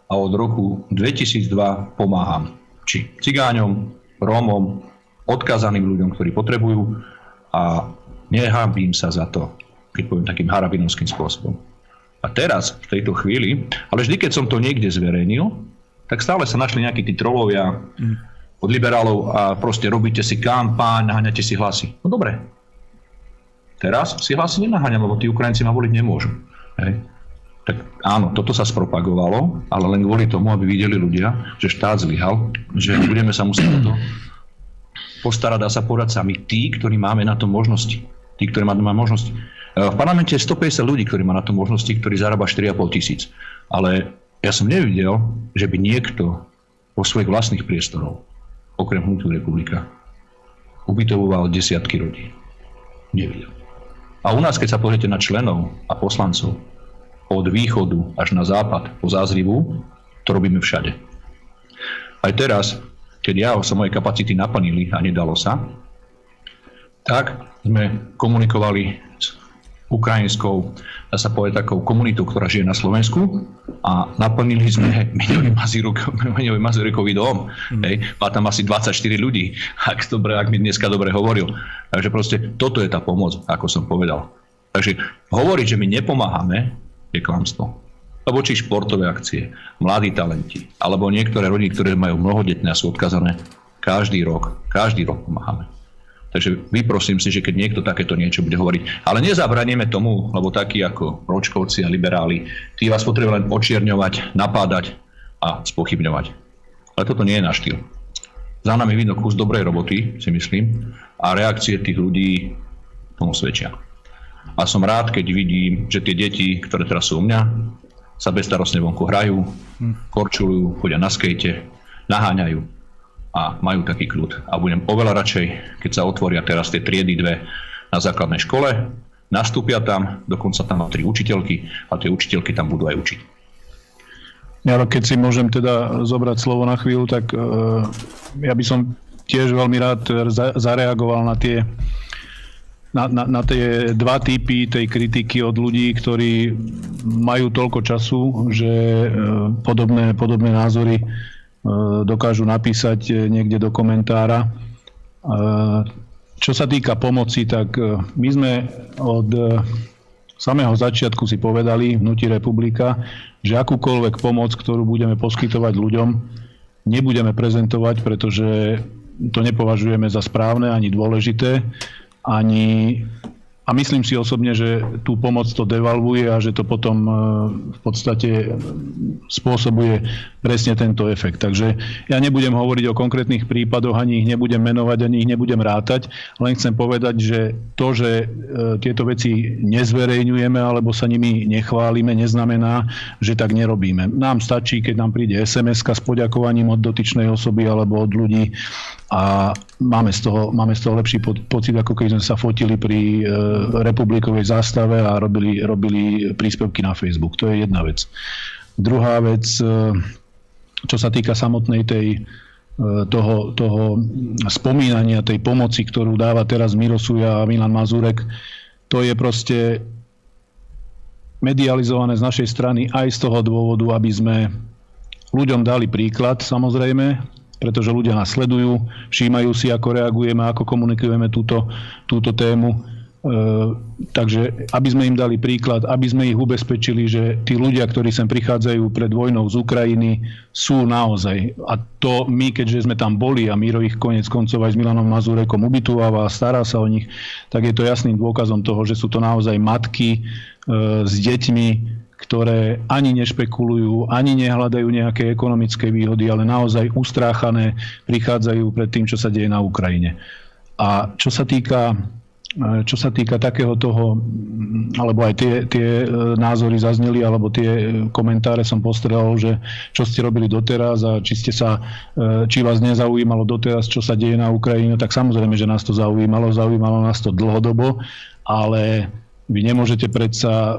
a od roku 2002 pomáham či cigáňom, Rómom, odkázaným ľuďom, ktorí potrebujú a nehambím sa za to, keď poviem takým harabinovským spôsobom. A teraz, v tejto chvíli, ale vždy, keď som to niekde zverejnil, tak stále sa našli nejakí tí trolovia od liberálov a proste robíte si kampaň, naháňate si hlasy. No dobre. Teraz si hlasy nenaháňam, lebo tí Ukrajinci ma voliť nemôžu. Hej. Tak áno, toto sa spropagovalo, ale len kvôli tomu, aby videli ľudia, že štát zlyhal, že budeme sa musieť o to postarať a sa povedať sami tí, ktorí máme na to možnosti. Tí, ktorí máme možnosti. E, v parlamente je 150 ľudí, ktorí má na to možnosti, ktorí zarába 4,5 tisíc. Ale ja som nevidel, že by niekto vo svojich vlastných priestorov, okrem Hnutu republika, ubytoval desiatky ľudí. Nevidel. A u nás, keď sa pozriete na členov a poslancov od východu až na západ po zázrivu, to robíme všade. Aj teraz, keď ja sa moje kapacity naplnili a nedalo sa, tak sme komunikovali ukrajinskou, dá sa povedať, takou komunitou, ktorá žije na Slovensku a naplnili sme [LAUGHS] Meňový Mazuríkový dom. Mm. Hej. Má tam asi 24 ľudí, ak, dobre, ak mi dneska dobre hovoril. Takže proste toto je tá pomoc, ako som povedal. Takže hovoriť, že my nepomáhame, je klamstvo. Lebo či športové akcie, mladí talenti, alebo niektoré rodiny, ktoré majú mnohodetné a sú odkazané, každý rok, každý rok pomáhame. Takže vyprosím si, že keď niekto takéto niečo bude hovoriť. Ale nezabraníme tomu, lebo takí ako Ročkovci a liberáli, tí vás potrebujú len očierňovať, napádať a spochybňovať. Ale toto nie je náš štýl. Za nami vidno kus dobrej roboty, si myslím, a reakcie tých ľudí tomu svedčia. A som rád, keď vidím, že tie deti, ktoré teraz sú u mňa, sa bezstarostne vonku hrajú, hm. korčulujú, chodia na skejte, naháňajú a majú taký kľud. A budem oveľa radšej, keď sa otvoria teraz tie triedy dve na základnej škole, nastúpia tam, dokonca tam má tri učiteľky a tie učiteľky tam budú aj učiť.
Ja, keď si môžem teda zobrať slovo na chvíľu, tak uh, ja by som tiež veľmi rád za, zareagoval na tie na, na, na tie dva typy tej kritiky od ľudí, ktorí majú toľko času, že uh, podobné, podobné názory E, dokážu napísať e, niekde do komentára. E, čo sa týka pomoci, tak my sme od samého začiatku si povedali v Hnutí republika, že akúkoľvek pomoc, ktorú budeme poskytovať ľuďom, nebudeme prezentovať, pretože to nepovažujeme za správne ani dôležité, ani a myslím si osobne, že tú pomoc to devalvuje a že to potom e, v podstate spôsobuje presne tento efekt. Takže ja nebudem hovoriť o konkrétnych prípadoch, ani ich nebudem menovať, ani ich nebudem rátať, len chcem povedať, že to, že e, tieto veci nezverejňujeme alebo sa nimi nechválime, neznamená, že tak nerobíme. Nám stačí, keď nám príde sms s poďakovaním od dotyčnej osoby alebo od ľudí a máme z toho, máme z toho lepší pocit, ako keď sme sa fotili pri e, republikovej zástave a robili, robili príspevky na Facebook. To je jedna vec. Druhá vec, e, čo sa týka samotnej tej, e, toho, toho spomínania, tej pomoci, ktorú dáva teraz Mirosuja a Milan Mazurek, to je proste medializované z našej strany aj z toho dôvodu, aby sme ľuďom dali príklad, samozrejme, pretože ľudia nás sledujú, všímajú si, ako reagujeme, ako komunikujeme túto, túto tému. E, takže aby sme im dali príklad, aby sme ich ubezpečili, že tí ľudia, ktorí sem prichádzajú pred vojnou z Ukrajiny, sú naozaj. A to my, keďže sme tam boli a Miro ich konec koncov aj s Milanom Mazurekom ubytováva a stará sa o nich, tak je to jasným dôkazom toho, že sú to naozaj matky e, s deťmi, ktoré ani nešpekulujú, ani nehľadajú nejaké ekonomické výhody, ale naozaj ustráchané prichádzajú pred tým, čo sa deje na Ukrajine. A čo sa týka čo sa týka takého toho, alebo aj tie, tie e, názory zazneli, alebo tie komentáre som postrehol, že čo ste robili doteraz a či, ste sa, e, či vás nezaujímalo doteraz, čo sa deje na Ukrajine, tak samozrejme, že nás to zaujímalo, zaujímalo nás to dlhodobo, ale vy nemôžete predsa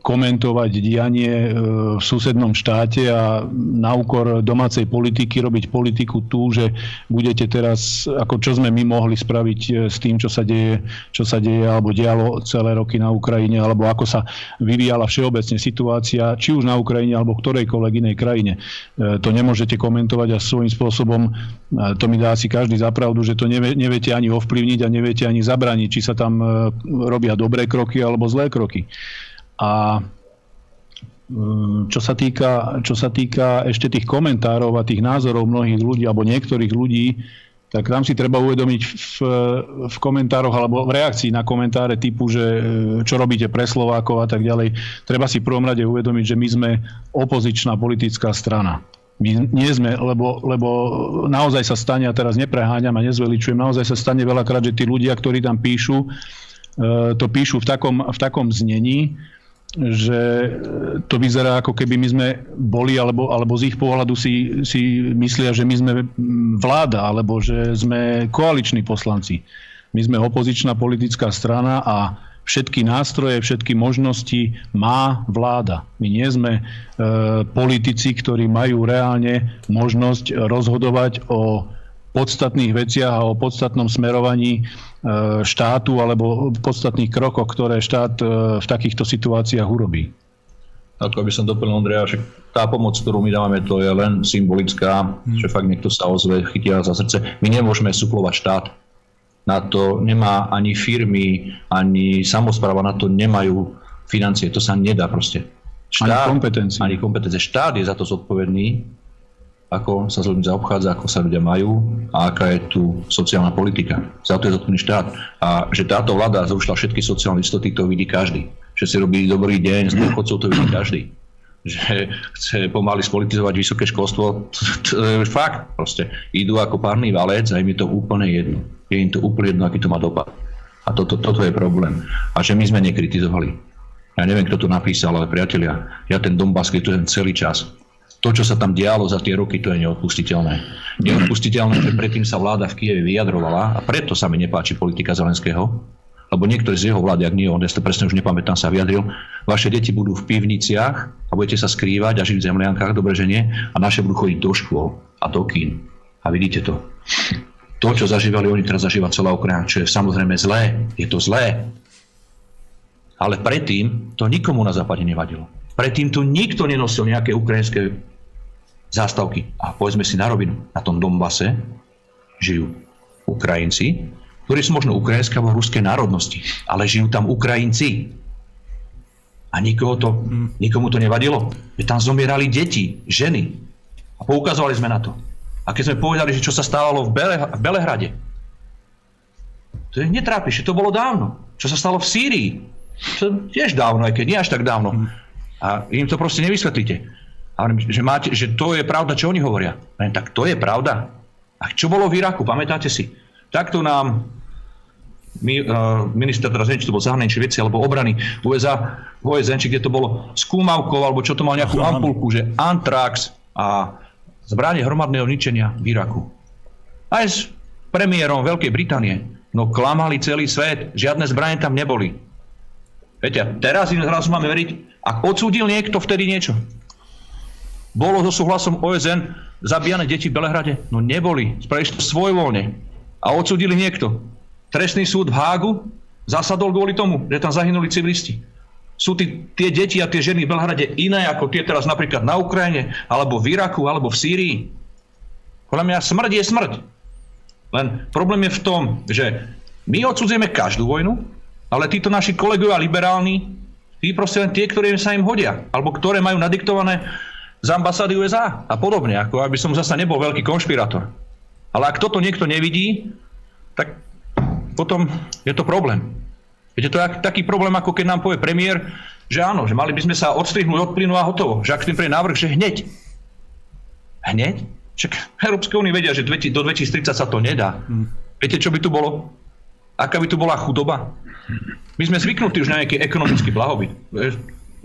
komentovať dianie e, v susednom štáte a na úkor domácej politiky robiť politiku tu, že budete teraz, ako čo sme my mohli spraviť e, s tým, čo sa deje, čo sa deje alebo dialo celé roky na Ukrajine, alebo ako sa vyvíjala všeobecne situácia, či už na Ukrajine alebo ktorejkoľvek inej krajine. E, to nemôžete komentovať a svojím spôsobom, to mi dá asi každý zapravdu, že to neviete ani ovplyvniť a neviete ani zabraniť, či sa tam robia dobré kroky alebo zlé kroky. A mm, čo sa, týka, čo sa týka ešte tých komentárov a tých názorov mnohých ľudí alebo niektorých ľudí, tak tam si treba uvedomiť v, v komentároch alebo v reakcii na komentáre typu, že e, čo robíte pre Slovákov a tak ďalej. Treba si v prvom rade uvedomiť, že my sme opozičná politická strana. My nie sme, lebo, lebo naozaj sa stane, a teraz nepreháňam a nezveličujem, naozaj sa stane veľakrát, že tí ľudia, ktorí tam píšu, e, to píšu v takom, v takom znení, že to vyzerá ako keby my sme boli, alebo, alebo z ich pohľadu si, si myslia, že my sme vláda, alebo že sme koaliční poslanci. My sme opozičná politická strana a všetky nástroje, všetky možnosti má vláda. My nie sme e, politici, ktorí majú reálne možnosť rozhodovať o podstatných veciach a o podstatnom smerovaní e, štátu alebo podstatných krokoch, ktoré štát e, v takýchto situáciách urobí.
Ako by som doplnil Andrea, že tá pomoc, ktorú my dávame, to je len symbolická, hmm. že fakt niekto sa ozve, chytia za srdce. My nemôžeme suplovať štát. Na to nemá ani firmy, ani samozpráva, na to nemajú financie. To sa nedá proste.
Štát, ani kompetencie.
Ani kompetencie. Štát je za to zodpovedný ako sa s ľuďmi zaobchádza, ako sa ľudia majú a aká je tu sociálna politika. Za to je zodpovedný štát. A že táto vláda zrušila všetky sociálne istoty, to vidí každý. Že si robí dobrý deň s dôchodcov, to vidí každý. Že chce pomaly spolitizovať vysoké školstvo, to je fakt. Proste idú ako párny valec a im je to úplne jedno. Je im to úplne jedno, aký to má dopad. A toto, toto je problém. A že my sme nekritizovali. Ja neviem, kto to napísal, ale priatelia, ja ten Donbass kritizujem celý čas to, čo sa tam dialo za tie roky, to je neodpustiteľné. Neodpustiteľné, že predtým sa vláda v Kieve vyjadrovala a preto sa mi nepáči politika Zelenského, lebo niektorý z jeho vlády, ak nie on, ja to presne už nepamätám, sa vyjadril, vaše deti budú v pivniciach a budete sa skrývať a žiť v zemliankách, dobre, že nie, a naše budú chodiť do škôl a do kín. A vidíte to. To, čo zažívali oni, teraz zažíva celá Ukrajina, čo je samozrejme zlé. Je to zlé. Ale predtým to nikomu na západe nevadilo. Predtým tu nikto nenosil nejaké ukrajinské zástavky. A povedzme si na rovinu, na tom Donbase žijú Ukrajinci, ktorí sú možno ukrajinské alebo ruské národnosti, ale žijú tam Ukrajinci. A nikoho to, hmm. nikomu to nevadilo. Že tam zomierali deti, ženy. A poukazovali sme na to. A keď sme povedali, že čo sa stávalo v, Bele, v Belehrade, to je netrápi, že to bolo dávno. Čo sa stalo v Sýrii, to tiež dávno, aj keď nie až tak dávno. A im to proste nevysvetlíte. A že, máte, že to je pravda, čo oni hovoria. Len tak to je pravda. A čo bolo v Iraku, pamätáte si? Takto nám my, uh, minister, teraz neviem, či to bol zahraničné veci alebo obrany USA, OSN, či kde to bolo skúmavkou, alebo čo to mal nejakú ampulku, že Antrax a zbranie hromadného ničenia v Iraku. Aj s premiérom Veľkej Británie. No klamali celý svet, žiadne zbranie tam neboli. Viete, teraz im zrazu máme veriť, ak odsúdil niekto vtedy niečo. Bolo so súhlasom OSN zabíjane deti v Belehrade? No neboli. Spravili svojvoľne. A odsúdili niekto. Trestný súd v Hágu zasadol kvôli tomu, že tam zahynuli civilisti. Sú tí, tie deti a tie ženy v Belhrade iné ako tie teraz napríklad na Ukrajine, alebo v Iraku, alebo v Sýrii? Podľa mňa smrť je smrť. Len problém je v tom, že my odsudzujeme každú vojnu, ale títo naši kolegovia liberálni, tí proste len tie, ktoré sa im hodia, alebo ktoré majú nadiktované z ambasády USA a podobne, ako aby som zasa nebol veľký konšpirátor. Ale ak toto niekto nevidí, tak potom je to problém. Viete, to je taký problém, ako keď nám povie premiér, že áno, že mali by sme sa odstrihnúť od plynu a hotovo. Že ak tým pre návrh, že hneď. Hneď? Však Európske únie vedia, že do 2030 sa to nedá. Hmm. Viete, čo by tu bolo? Aká by tu bola chudoba? My sme zvyknutí už na nejaký ekonomický blahobyt.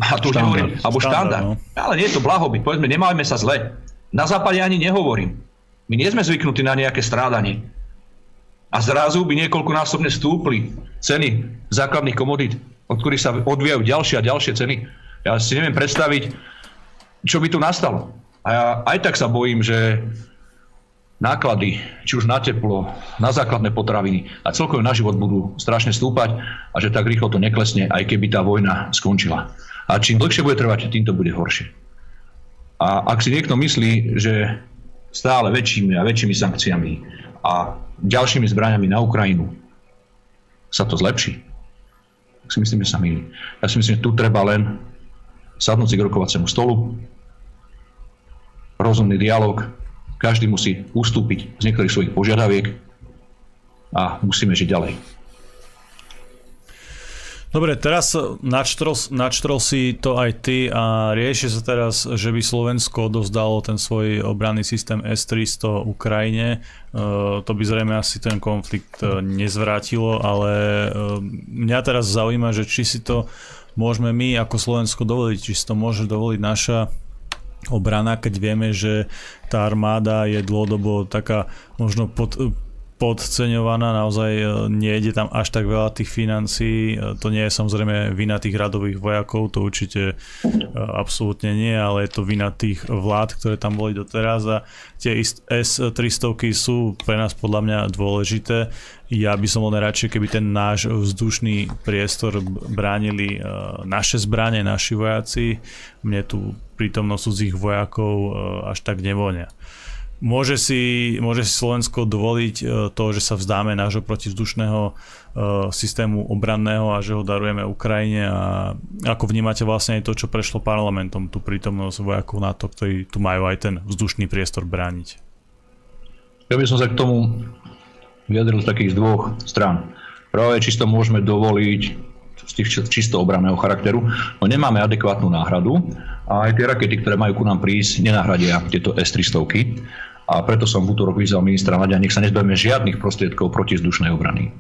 A to už nehovorím, alebo štandard. No. Ale nie je to blahobyt. Povedzme, nemáme sa zle. Na západe ani nehovorím. My nie sme zvyknutí na nejaké strádanie. A zrazu by niekoľkonásobne stúpli ceny základných komodít, od ktorých sa odvíjajú ďalšie a ďalšie ceny. Ja si neviem predstaviť, čo by tu nastalo. A ja aj tak sa bojím, že náklady, či už na teplo, na základné potraviny a celkovo na život budú strašne stúpať a že tak rýchlo to neklesne, aj keby tá vojna skončila. A čím dlhšie bude trvať, tým to bude horšie. A ak si niekto myslí, že stále väčšími a väčšími sankciami a ďalšími zbraniami na Ukrajinu sa to zlepší, tak si myslím, že sa milí. Ja si myslím, že tu treba len sadnúť si k rokovaciemu stolu, rozumný dialog, každý musí ustúpiť z niektorých svojich požiadaviek a musíme žiť ďalej.
Dobre, teraz načtrol, načtrol si to aj ty a rieši sa teraz, že by Slovensko odovzdalo ten svoj obranný systém S-300 Ukrajine. Uh, to by zrejme asi ten konflikt uh, nezvrátilo, ale uh, mňa teraz zaujíma, že či si to môžeme my ako Slovensko dovoliť, či si to môže dovoliť naša obrana, keď vieme, že tá armáda je dlhodobo taká možno pod, podceňovaná, naozaj e, nejde tam až tak veľa tých financií. E, to nie je samozrejme vina tých radových vojakov, to určite e, absolútne nie, ale je to vina tých vlád, ktoré tam boli doteraz a tie S-300 sú pre nás podľa mňa dôležité. Ja by som bol najradšej, keby ten náš vzdušný priestor bránili naše zbranie, naši vojaci. Mne tu prítomnosť cudzích vojakov až tak nevonia. Môže si, môže si Slovensko dovoliť e, to, že sa vzdáme nášho protivzdušného e, systému obranného a že ho darujeme Ukrajine a ako vnímate vlastne aj to, čo prešlo parlamentom, tú prítomnosť vojakov NATO, ktorí tu majú aj ten vzdušný priestor brániť?
Ja by som sa k tomu vyjadril z takých dvoch strán. Práve čisto môžeme dovoliť z tých čisto obranného charakteru, no nemáme adekvátnu náhradu a aj tie rakety, ktoré majú ku nám prísť, nenahradia tieto S-300 a preto som v útorok vyzval ministra Nadia, nech sa nezbavíme žiadnych prostriedkov protizdušnej obrany.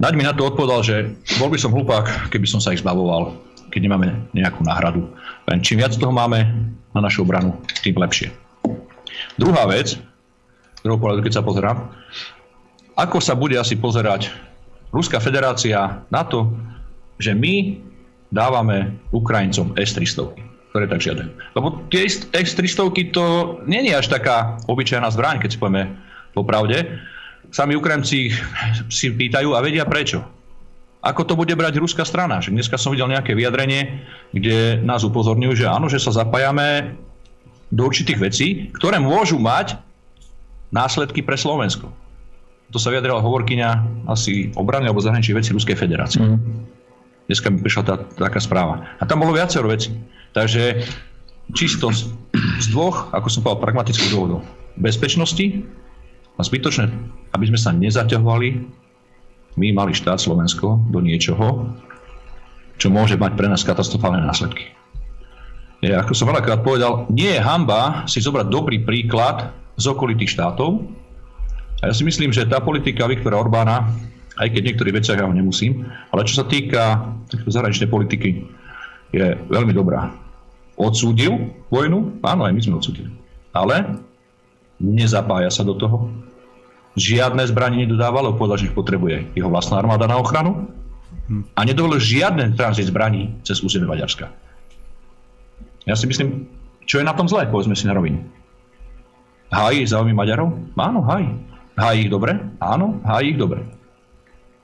Naď mi na to odpovedal, že bol by som hlupák, keby som sa ich zbavoval, keď nemáme nejakú náhradu. Len čím viac toho máme na našu obranu, tým lepšie. Druhá vec, druhou pohľadu, keď sa pozerám, ako sa bude asi pozerať Ruská federácia na to, že my dávame Ukrajincom S-300 ktoré tak žiadajú. Lebo tie X-300 to nie je až taká obyčajná zbraň, keď si povieme popravde. Sami Ukrajinci si pýtajú a vedia prečo. Ako to bude brať ruská strana? Že dneska som videl nejaké vyjadrenie, kde nás upozorňujú, že áno, že sa zapájame do určitých vecí, ktoré môžu mať následky pre Slovensko. To sa vyjadrila hovorkyňa asi obrany alebo zahraničných vecí Ruskej federácie. Mm. Dneska mi prišla tá, taká správa. A tam bolo viacero vecí. Takže čisto z, z dvoch, ako som povedal, pragmatických dôvodov. Bezpečnosti a zbytočné, aby sme sa nezaťahovali, my mali štát Slovensko do niečoho, čo môže mať pre nás katastrofálne následky. Ja, ako som veľakrát povedal, nie je hamba si zobrať dobrý príklad z okolitých štátov. A ja si myslím, že tá politika Viktora Orbána, aj keď niektorých veciach ja ho nemusím, ale čo sa týka zahraničnej politiky, je veľmi dobrá odsúdil vojnu, áno, aj my sme odsúdili. Ale nezapája sa do toho. Žiadne zbranie nedodával, lebo povedal, že ich potrebuje jeho vlastná armáda na ochranu a nedovolil žiadne tranzit zbraní cez územie Maďarska. Ja si myslím, čo je na tom zlé, povedzme si na rovinu. Hájí záujmy Maďarov? Áno, hájí. Hájí ich dobre? Áno, hájí ich dobre.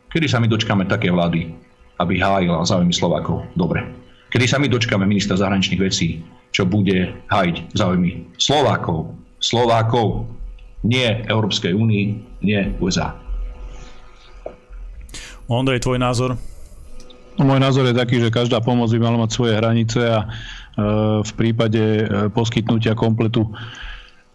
Kedy sa my dočkáme také vlády, aby hájila záujmy Slovákov? Dobre. Kedy sa my dočkáme ministra zahraničných vecí, čo bude hajiť záujmy Slovákov. Slovákov, nie Európskej únii, nie USA.
Ondrej, tvoj názor?
No, môj názor je taký, že každá pomoc by mala mať svoje hranice a e, v prípade e, poskytnutia kompletu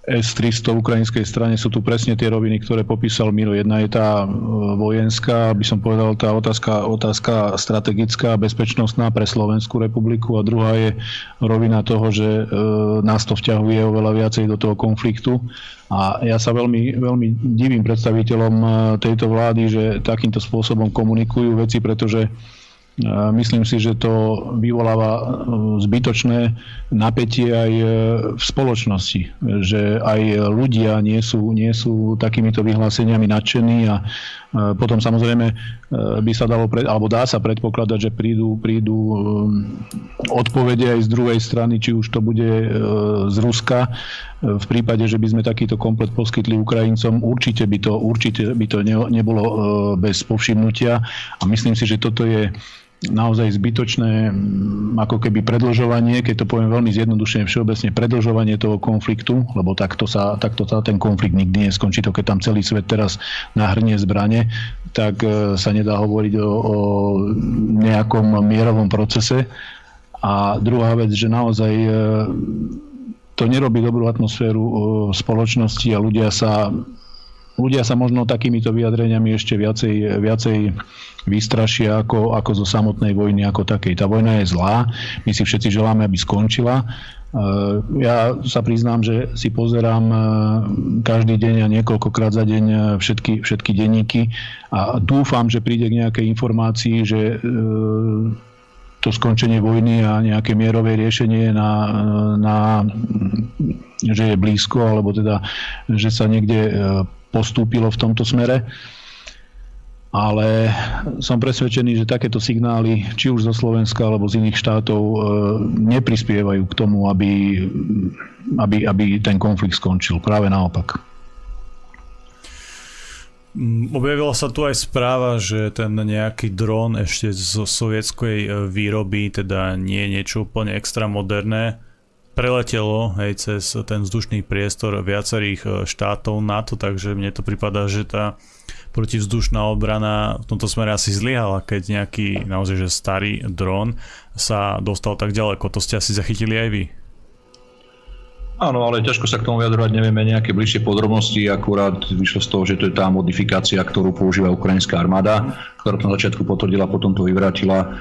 s-300 ukrajinskej strane sú tu presne tie roviny, ktoré popísal Miro. Jedna je tá e, vojenská, by som povedal, tá otázka, otázka strategická, bezpečnostná pre Slovenskú republiku a druhá je rovina toho, že e, nás to vťahuje oveľa viacej do toho konfliktu. A ja sa veľmi, veľmi divím predstaviteľom e, tejto vlády, že takýmto spôsobom komunikujú veci, pretože Myslím si, že to vyvoláva e, zbytočné napätie aj e, v spoločnosti, že aj ľudia nie sú, nie sú takýmito vyhláseniami nadšení a e, potom samozrejme by sa dalo, pred, alebo dá sa predpokladať, že prídu, prídu odpovede aj z druhej strany, či už to bude z Ruska. V prípade, že by sme takýto komplet poskytli Ukrajincom, určite by to, určite by to nebolo bez povšimnutia a myslím si, že toto je naozaj zbytočné mm, ako keby predlžovanie, keď to poviem veľmi zjednodušene všeobecne, predlžovanie toho konfliktu, lebo takto sa, takto sa ten konflikt nikdy neskončí, to keď tam celý svet teraz nahrnie zbrane, tak e, sa nedá hovoriť o, o nejakom mierovom procese. A druhá vec, že naozaj e, to nerobí dobrú atmosféru spoločnosti a ľudia sa ľudia sa možno takýmito vyjadreniami ešte viacej, viacej vystrašia ako, ako zo samotnej vojny ako takej. Tá vojna je zlá, my si všetci želáme, aby skončila. E, ja sa priznám, že si pozerám e, každý deň a niekoľkokrát za deň e, všetky, všetky denníky a dúfam, že príde k nejakej informácii, že to skončenie vojny a nejaké mierové riešenie na, na, že je blízko, alebo teda, že sa niekde postúpilo v tomto smere. Ale som presvedčený, že takéto signály, či už zo Slovenska alebo z iných štátov, e, neprispievajú k tomu, aby, aby, aby ten konflikt skončil. Práve naopak.
Mm, objavila sa tu aj správa, že ten nejaký dron ešte zo sovietskej e, výroby, teda nie je niečo úplne extra moderné, preletelo hej, cez ten vzdušný priestor viacerých štátov NATO, takže mne to prípada, že tá protivzdušná obrana v tomto smere asi zlyhala, keď nejaký naozaj že starý dron sa dostal tak ďaleko. To ste asi zachytili aj vy.
Áno, ale ťažko sa k tomu vyjadrovať, nevieme nejaké bližšie podrobnosti, akurát vyšlo z toho, že to je tá modifikácia, ktorú používa ukrajinská armáda, ktorá to na začiatku potvrdila, potom to vyvrátila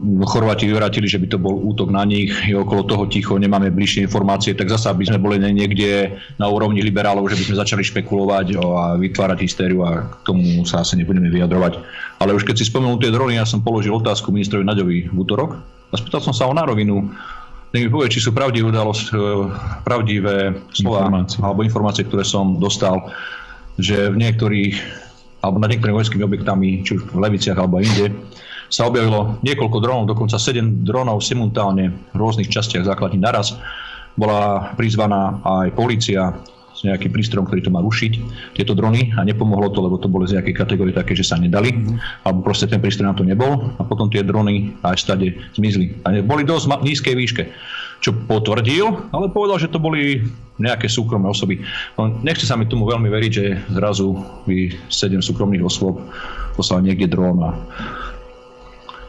Chorváti vyvrátili, že by to bol útok na nich, je okolo toho ticho, nemáme bližšie informácie, tak zasa by sme boli niekde na úrovni liberálov, že by sme začali špekulovať a vytvárať hystériu a k tomu sa asi nebudeme vyjadrovať. Ale už keď si spomenul tie drony, ja som položil otázku ministrovi Naďovi v útorok a spýtal som sa o na rovinu, nech mi povie, či sú pravdivé, udalosť, e, pravdivé slova informácie. alebo informácie, ktoré som dostal, že v niektorých alebo nad niektorými vojenskými objektami, či už v Leviciach alebo inde, sa objavilo niekoľko dronov, dokonca 7 dronov simultálne v rôznych častiach základní naraz. Bola prizvaná aj policia s nejakým prístrojom, ktorý to má rušiť, tieto drony a nepomohlo to, lebo to boli z nejakej kategórie také, že sa nedali, mm-hmm. alebo proste ten prístroj na to nebol a potom tie drony aj stade zmizli. A boli dosť ma- nízkej výške, čo potvrdil, ale povedal, že to boli nejaké súkromné osoby. No, nechce sa mi tomu veľmi veriť, že zrazu by sedem súkromných osôb poslal niekde dron a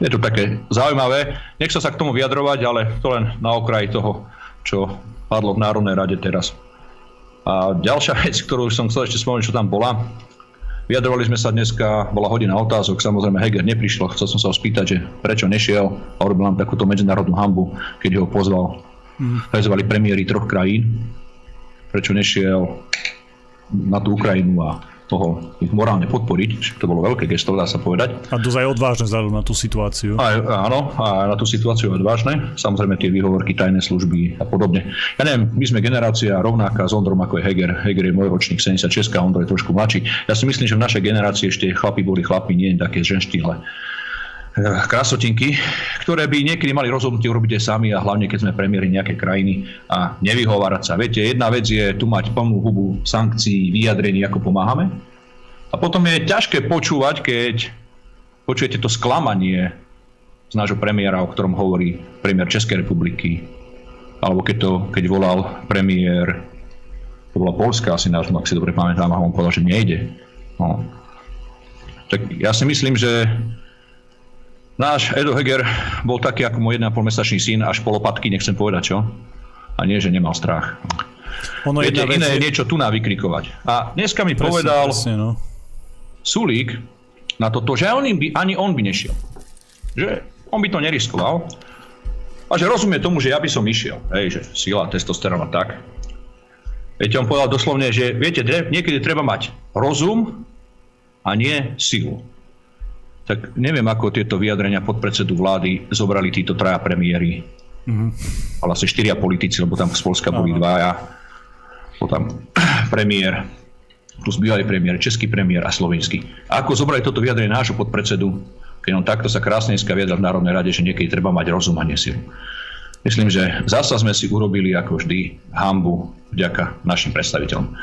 je to také zaujímavé. Nechcem sa k tomu vyjadrovať, ale to len na okraj toho, čo padlo v Národnej rade teraz. A ďalšia vec, ktorú som chcel ešte spomenúť, čo tam bola, Vyjadrovali sme sa dneska, bola hodina otázok, samozrejme Heger neprišlo, chcel som sa ho spýtať, že prečo nešiel a urobil nám takúto medzinárodnú hambu, keď ho pozval. Mm. Prezvali premiéry troch krajín, prečo nešiel na tú Ukrajinu a toho ich morálne podporiť, to bolo veľké gesto, dá sa povedať.
A dosť aj odvážne vzhľadom na tú situáciu.
Aj, áno, a na tú situáciu odvážne. Samozrejme tie výhovorky, tajné služby a podobne. Ja neviem, my sme generácia rovnaká s Ondrom ako je Heger. Heger je môj ročník 76 a Ondro je trošku mladší. Ja si myslím, že v našej generácii ešte chlapi boli chlapi, nie také ženštíhle krásotinky, ktoré by niekedy mali rozhodnutie urobiť aj sami a hlavne keď sme premiéry nejaké krajiny a nevyhovárať sa. Viete, jedna vec je tu mať plnú hubu sankcií, vyjadrení, ako pomáhame. A potom je ťažké počúvať, keď počujete to sklamanie z nášho premiéra, o ktorom hovorí premiér Českej republiky, alebo keď, to, keď volal premiér, to bola Polska asi náš, ak si dobre pamätám, a on povedal, že nejde. No. Tak ja si myslím, že Náš Edo Heger bol taký ako môj 1,5 mesačný syn, až po lopatky, nechcem povedať čo. A nie, že nemal strach. Ono Viete, iné je niečo tu na vykrikovať. A dneska mi presne, povedal presne, no. Sulík na toto, že on by, ani on by nešiel. Že on by to neriskoval. A že rozumie tomu, že ja by som išiel. Hej, že sila, testosterón a tak. Viete, on povedal doslovne, že viete, niekedy treba mať rozum a nie silu tak neviem, ako tieto vyjadrenia podpredsedu vlády zobrali títo traja premiéry. Mm-hmm. Ale asi štyria politici, lebo tam z Polska boli dvaja. Bol tam [CLEARS THROAT] premiér, plus bývalý premiér, český premiér a slovenský. A ako zobrali toto vyjadrenie nášho podpredsedu, keď on takto sa krásne dneska viedal v Národnej rade, že niekedy treba mať rozum a nesilu. Myslím, že zasa sme si urobili ako vždy hambu vďaka našim predstaviteľom.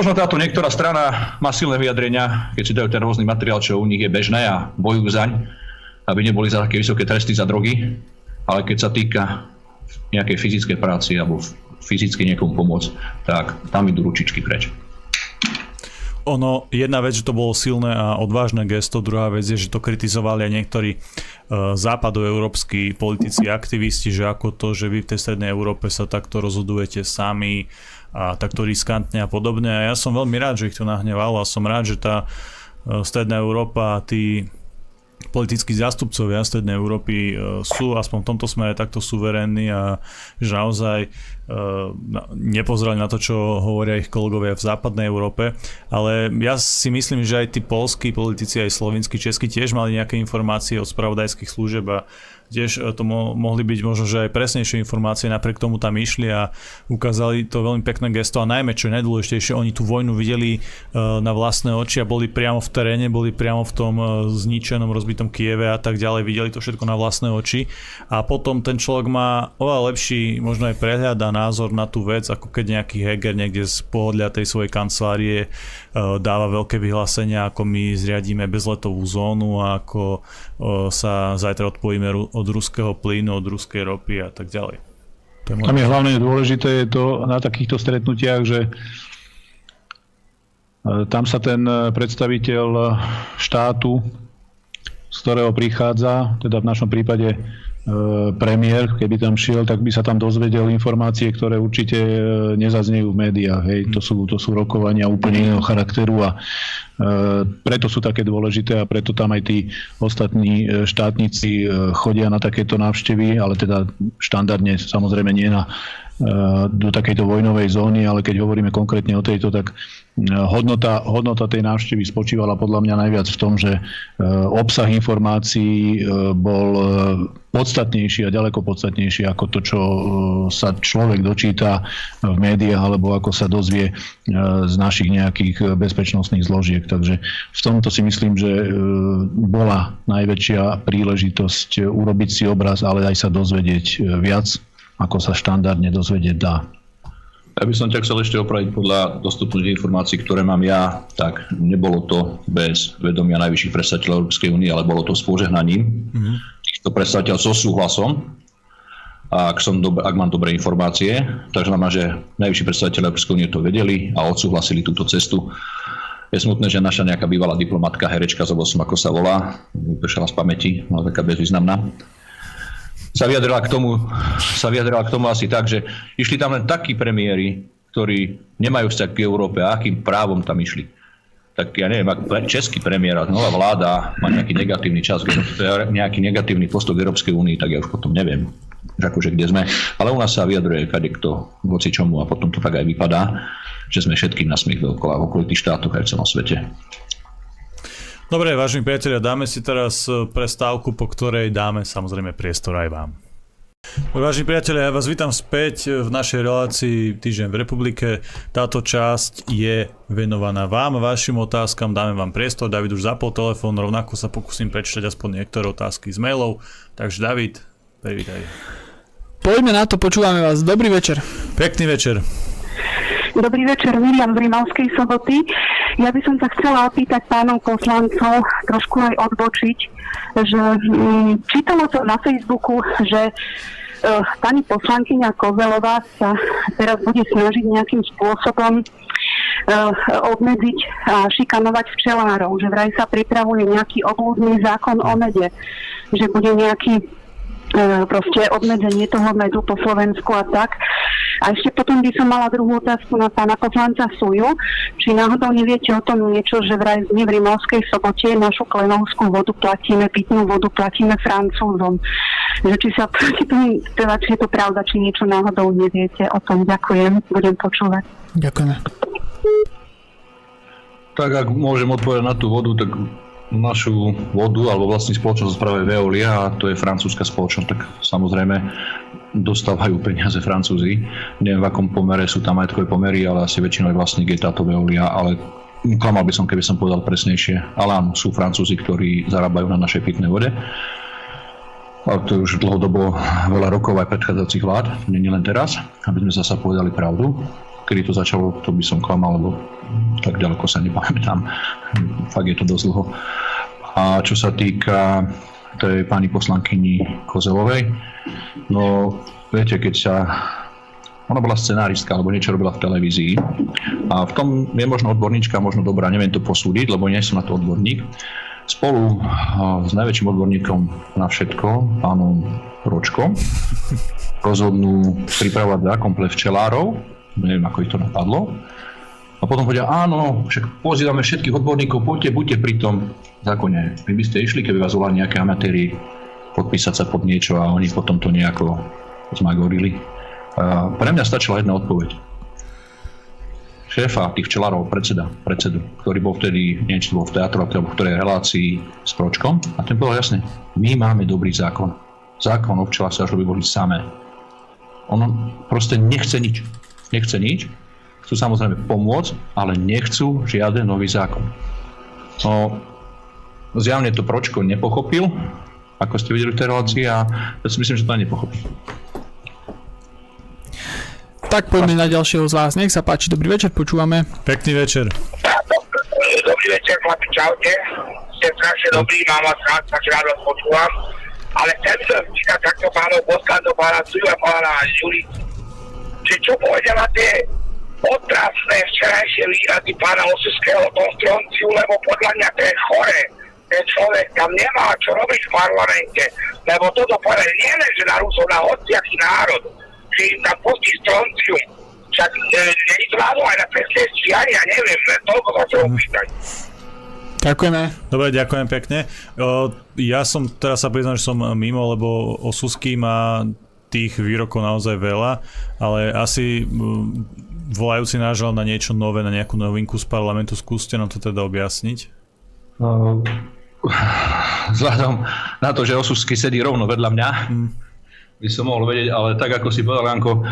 Možno táto niektorá strana má silné vyjadrenia, keď si dajú ten rôzny materiál, čo u nich je bežné a bojujú zaň, aby neboli za také vysoké tresty za drogy, ale keď sa týka nejakej fyzickej práci alebo fyzicky niekomu pomôcť, tak tam idú ručičky preč.
Ono, jedna vec, že to bolo silné a odvážne gesto, druhá vec je, že to kritizovali aj niektorí uh, západoeurópsky politici, aktivisti, že ako to, že vy v tej strednej Európe sa takto rozhodujete sami, a takto riskantne a podobne. A ja som veľmi rád, že ich to nahnevalo a som rád, že tá e, Stredná Európa a tí politickí zástupcovia Strednej Európy e, sú aspoň v tomto smere takto suverénni a že naozaj e, nepozerali na to, čo hovoria ich kolegovia v západnej Európe. Ale ja si myslím, že aj tí polskí politici, aj slovinskí, českí tiež mali nejaké informácie od spravodajských služieb a tiež e, to mo- mohli byť možno, že aj presnejšie informácie, napriek tomu tam išli a ukázali to veľmi pekné gesto a najmä, čo je najdôležitejšie, oni tú vojnu videli uh, na vlastné oči a boli priamo v teréne, boli priamo v tom uh, zničenom, rozbitom Kieve a tak ďalej, videli to všetko na vlastné oči. A potom ten človek má oveľa lepší možno aj prehľad a názor na tú vec, ako keď nejaký Heger niekde z pohodlia tej svojej kancelárie uh, dáva veľké vyhlásenia, ako my zriadíme bezletovú zónu a ako sa zajtra odpojíme od ruského plynu, od ruskej ropy a tak ďalej.
Tam je hlavne dôležité je to na takýchto stretnutiach, že e, tam sa ten e, predstaviteľ štátu, z ktorého prichádza, teda v našom prípade E, premiér, keby tam šiel, tak by sa tam dozvedel informácie, ktoré určite e, nezaznejú v médiách. Hej. To, sú, to sú rokovania úplne iného charakteru a e, preto sú také dôležité a preto tam aj tí ostatní štátnici chodia na takéto návštevy, ale teda štandardne samozrejme nie na do takejto vojnovej zóny, ale keď hovoríme konkrétne o tejto, tak hodnota, hodnota tej návštevy spočívala podľa mňa najviac v tom, že obsah informácií bol podstatnejší a ďaleko podstatnejší ako to, čo sa človek dočíta v médiách alebo ako sa dozvie z našich nejakých bezpečnostných zložiek. Takže v tomto si myslím, že bola najväčšia príležitosť urobiť si obraz, ale aj sa dozvedieť viac ako sa štandardne dozvedieť dá.
Ja by som ťa chcel ešte opraviť podľa dostupných informácií, ktoré mám ja, tak nebolo to bez vedomia najvyšších predstaviteľov Európskej únie, ale bolo to s požehnaním mm-hmm. týchto predstaviteľov so súhlasom, ak, som dob- ak mám dobré informácie. Takže znamená, že najvyšší predstaviteľ Európskej únie to vedeli a odsúhlasili túto cestu. Je smutné, že naša nejaká bývalá diplomatka, herečka, zabol som ako sa volá, vypršala z pamäti, no taká bezvýznamná, sa vyjadrila k tomu, sa vyjadrila k tomu asi tak, že išli tam len takí premiéry, ktorí nemajú vzťah k Európe a akým právom tam išli. Tak ja neviem, ak český premiér a nová vláda má nejaký negatívny čas, nejaký negatívny postoj k Európskej únii, tak ja už potom neviem, že akože kde sme. Ale u nás sa vyjadruje kade kto voci čomu a potom to tak aj vypadá, že sme všetkým na smiech dokola v okolitých štátoch aj v celom svete.
Dobre, vážení priatelia, dáme si teraz e, prestávku, po ktorej dáme samozrejme priestor aj vám. Vážení priatelia, ja vás vítam späť v našej relácii Týždeň v republike. Táto časť je venovaná vám, vašim otázkam, dáme vám priestor. David už zapol telefón, rovnako sa pokúsim prečítať aspoň niektoré otázky z mailov. Takže David, privítaj.
Poďme na to, počúvame vás. Dobrý večer.
Pekný večer.
Dobrý večer, Miriam z Rimavskej soboty. Ja by som sa chcela opýtať pánov poslancov, trošku aj odbočiť, že hm, čítalo som na Facebooku, že uh, pani poslankyňa Kozelová sa teraz bude snažiť nejakým spôsobom uh, obmedziť a šikanovať včelárov, že vraj sa pripravuje nejaký obľúdny zákon o mede, že bude nejaký proste obmedzenie toho medu po Slovensku a tak. A ešte potom by som mala druhú otázku na pána poslanca Suju, či náhodou neviete o tom niečo, že vraj v Rimavskej sobote našu klenovskú vodu platíme, pitnú vodu platíme Francúzom. Že či sa teda, či je to pravda, či niečo náhodou neviete o tom. Ďakujem, budem počúvať.
Ďakujeme.
Tak ak môžem odpovedať na tú vodu, tak našu vodu alebo vlastní spoločnosť správe Veolia a to je francúzska spoločnosť, tak samozrejme dostávajú peniaze Francúzi. Neviem v akom pomere sú tam majetkové pomery, ale asi väčšinou vlastník je táto Veolia, ale klamal by som, keby som povedal presnejšie. Ale áno, sú Francúzi, ktorí zarábajú na našej pitnej vode. Ale to je už dlhodobo veľa rokov aj predchádzajúcich vlád, nie len teraz, aby sme zasa povedali pravdu kedy to začalo, to by som klamal, lebo tak ďaleko sa nepamätám. Fakt je to dosť dlho. A čo sa týka tej pani poslankyni Kozelovej, no viete, keď sa ona bola scenáristka, alebo niečo robila v televízii. A v tom je možno odborníčka, možno dobrá, neviem to posúdiť, lebo nie som na to odborník. Spolu s najväčším odborníkom na všetko, pánom Ročkom, rozhodnú pripravovať zákon pre včelárov, neviem ako ich to napadlo. A potom povedia, áno, však pozývame všetkých odborníkov, poďte, buďte pri tom zákone. Vy by ste išli, keby vás volali nejaké amatéri podpísať sa pod niečo a oni potom to nejako zmagorili. A pre mňa stačila jedna odpoveď. Šéfa tých včelárov, predseda, predsedu, ktorý bol vtedy, niečo bol v teatru, alebo v ktorej relácii s Pročkom, a ten povedal jasne, my máme dobrý zákon. Zákon o včelách sa až robí samé. On proste nechce nič nechce nič, chcú samozrejme pomôcť, ale nechcú žiaden nový zákon. No, zjavne to Pročko nepochopil, ako ste videli v tej relácii a ja si myslím, že to aj nepochopil.
Tak poďme na ďalšieho z vás. Nech sa páči, dobrý večer, počúvame.
Pekný večer.
Dobrý večer, chlapi, čaute. Ste strašne dobrý, mám vás rád, strašne rád vás počúvam. Ale chcem sa spýtať takto pánov poslancov, pána Suju a pána Ďuri, že čo povedia na tie otrasné včerajšie výrazy pána Osuského o tom stronciu, lebo podľa mňa to je chore. Ten človek tam nemá čo robiť v parlamente, lebo toto povedal nie len, že na Rusov, na hociaký národ, že im tam pustí stroncium. Však e, nie je to aj na trestné stíhanie, ja neviem, toľko sa chcem opýtať.
Ďakujeme.
Dobre, ďakujem pekne. O, ja som, teraz sa priznám, že som mimo, lebo Osusky má tých výrokov naozaj veľa, ale asi m, volajúci nážal na niečo nové, na nejakú novinku z parlamentu, skúste nám to teda objasniť.
No, [SIGHS] vzhľadom na to, že Osusky sedí rovno vedľa mňa,
Hm.
by som mohol vedieť, ale tak ako si povedal Janko,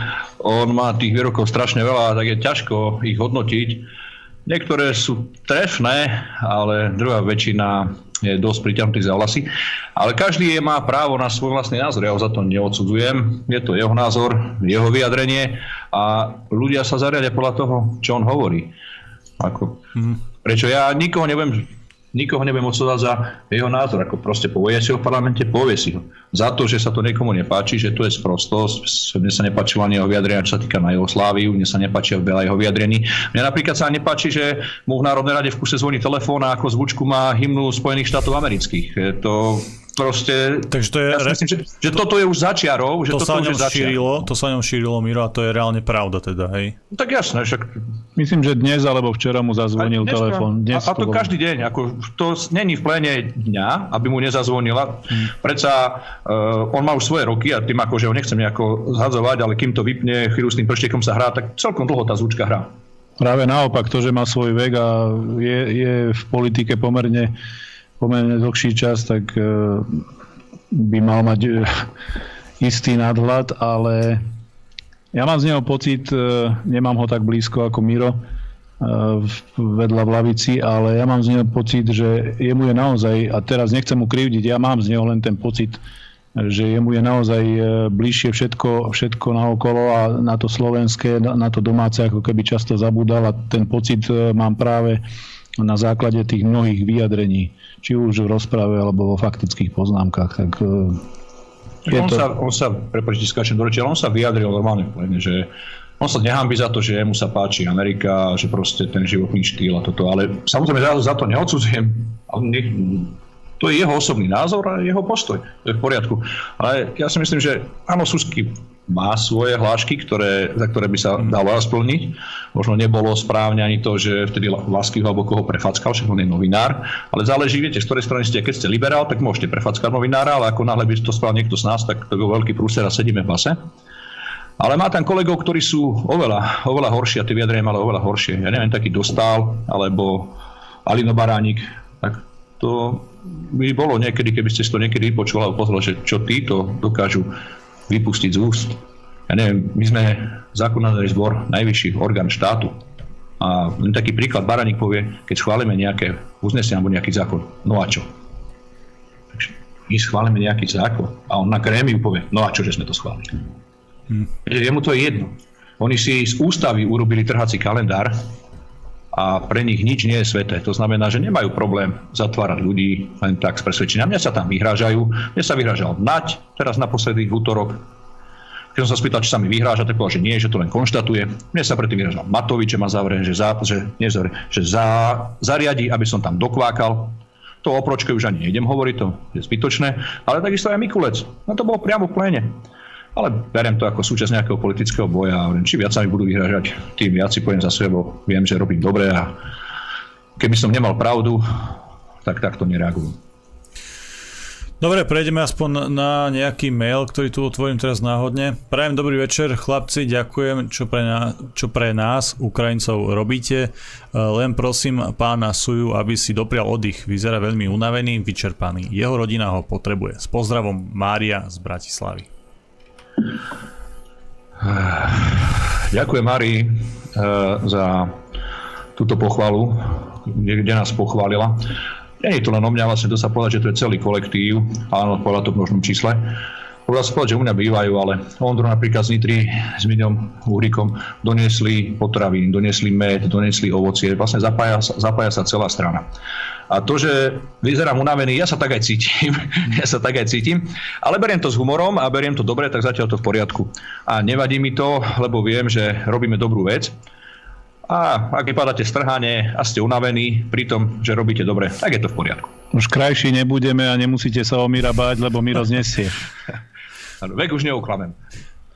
on má tých výrokov strašne veľa, tak je ťažko ich hodnotiť. Niektoré sú trefné, ale druhá väčšina je dosť priťahnutý za vlasy. Ale každý je, má právo na svoj vlastný názor, ja ho za to neodsudzujem. Je to jeho názor, jeho vyjadrenie a ľudia sa zariadia podľa toho, čo on hovorí. Ako, Prečo ja nikoho nebudem nikoho nebudem odsúvať za jeho názor, ako proste povie si ho v parlamente, povie si ho. Za to, že sa to niekomu nepáči, že to je sprostosť, mne sa nepáčilo ani jeho vyjadrenia, čo sa týka na Jugosláviu, mne sa nepáči veľa jeho vyjadrení. Mne napríklad sa nepáči, že mu v Národnej rade v kuse zvoní telefón a ako zvučku má hymnu Spojených štátov amerických. To proste...
Takže to je...
Ja myslím, že, že toto je už začiarov, že
to
toto
sa,
už
šírilo, to sa ňom šírilo, Miro, a to je reálne pravda teda, hej?
No Tak jasné, však
Myslím, že dnes alebo včera mu zazvonil
dneska-
telefón. Dnes
a, a to
bolo.
každý deň, ako to není v pléne dňa, aby mu nezazvonila.
Hmm.
Predsa uh, on má už svoje roky a tým akože ho nechcem nejako zhadzovať, ale kým to vypne, chvíľu s tým prštekom sa hrá, tak celkom dlho tá zvučka hrá.
Práve naopak, to, že má svoj vek a je, je v politike pomerne, pomerne dlhší čas, tak e, by mal mať e, istý nadhľad, ale ja mám z neho pocit, e, nemám ho tak blízko ako Miro, vedľa v lavici, ale ja mám z neho pocit, že jemu je naozaj, a teraz nechcem mu krivdiť, ja mám z neho len ten pocit, že jemu je naozaj bližšie všetko, všetko naokolo a na to slovenské, na to domáce ako keby často zabúdal a ten pocit mám práve na základe tých mnohých vyjadrení, či už v rozprave alebo vo faktických poznámkach. Tak e, je
on,
to...
sa, on sa, prepáčte, skáčem do reči, ale on sa vyjadril normálne v pléne, že on sa nehámbi za to, že mu sa páči Amerika, že proste ten životný štýl a toto, ale samozrejme za, za to neodsudzujem. Nech, to je jeho osobný názor a jeho postoj. To je v poriadku. Ale ja si myslím, že áno, Susky má svoje hlášky, ktoré, za ktoré by sa dalo splniť. Možno nebolo správne ani to, že vtedy Lasky alebo koho prefackal, však on je novinár. Ale záleží, viete, z ktorej strany ste. Keď ste liberál, tak môžete prefackať novinára, ale ako náhle by to spravil niekto z nás, tak to je veľký prúser a sedíme v base. Ale má tam kolegov, ktorí sú oveľa, oveľa horšie a tie vyjadrenia mali oveľa horšie. Ja neviem, taký Dostal alebo Alino Baránik, tak to by bolo niekedy, keby ste si to niekedy vypočuli alebo pozreli, že čo títo dokážu vypustiť z úst. Ja neviem, my sme zákonodárny zbor, najvyšší orgán štátu. A taký príklad, Baraník povie, keď schválime nejaké uznesenie alebo nejaký zákon, no a čo? Takže my schválime nejaký zákon a on na grémiu povie, no a čo, že sme to schválili? Jemu to je jedno. Oni si z ústavy urobili trhací kalendár a pre nich nič nie je sveté. To znamená, že nemajú problém zatvárať ľudí len tak z presvedčenia. Mne sa tam vyhrážajú. Mne sa vyhrážal Nať, teraz naposledy v útorok. Keď som sa spýtal, či sa mi vyhráža, tak povedal, že nie, že to len konštatuje. Mne sa predtým vyhrážal Matovič, že ma zavrie, že, za, že, nie zavrie, že za, zariadí, aby som tam dokvákal. To o Pročke už ani nejdem hovoriť, to je zbytočné. Ale takisto aj Mikulec. No to bolo priamo v pléne. Ale beriem to ako súčasť nejakého politického boja. a Či viac sa mi budú vyhrážať, tým viac si poviem za sebo. Viem, že robím dobre a keby som nemal pravdu, tak takto nereagujem.
Dobre, prejdeme aspoň na nejaký mail, ktorý tu otvorím teraz náhodne. Prajem dobrý večer, chlapci, ďakujem, čo pre, nás, čo pre nás, Ukrajincov, robíte. E, Len prosím pána Suju, aby si doprial oddych. Vyzerá veľmi unavený, vyčerpaný. Jeho rodina ho potrebuje. S pozdravom, Mária z Bratislavy.
Ďakujem Mari eh, za túto pochvalu, kde, nás pochválila. Nie je to len o mňa, vlastne to sa povedať, že to je celý kolektív, áno, povedať to v množnom čísle. Sa povedať, že u mňa bývajú, ale Ondru napríklad z Nitry s Miňom Uhrikom doniesli potraviny, doniesli med, doniesli ovocie, vlastne zapája, zapája sa celá strana. A to, že vyzerám unavený, ja sa tak aj cítim, [LAUGHS] ja sa tak aj cítim, ale beriem to s humorom a beriem to dobre, tak zatiaľ to v poriadku. A nevadí mi to, lebo viem, že robíme dobrú vec. A ak vypadáte strhane a ste unavení pri tom, že robíte dobre, tak je to v poriadku.
Už krajší nebudeme a nemusíte sa o Mira báť, lebo Miro znesie. [LAUGHS]
Vek už neuklamem.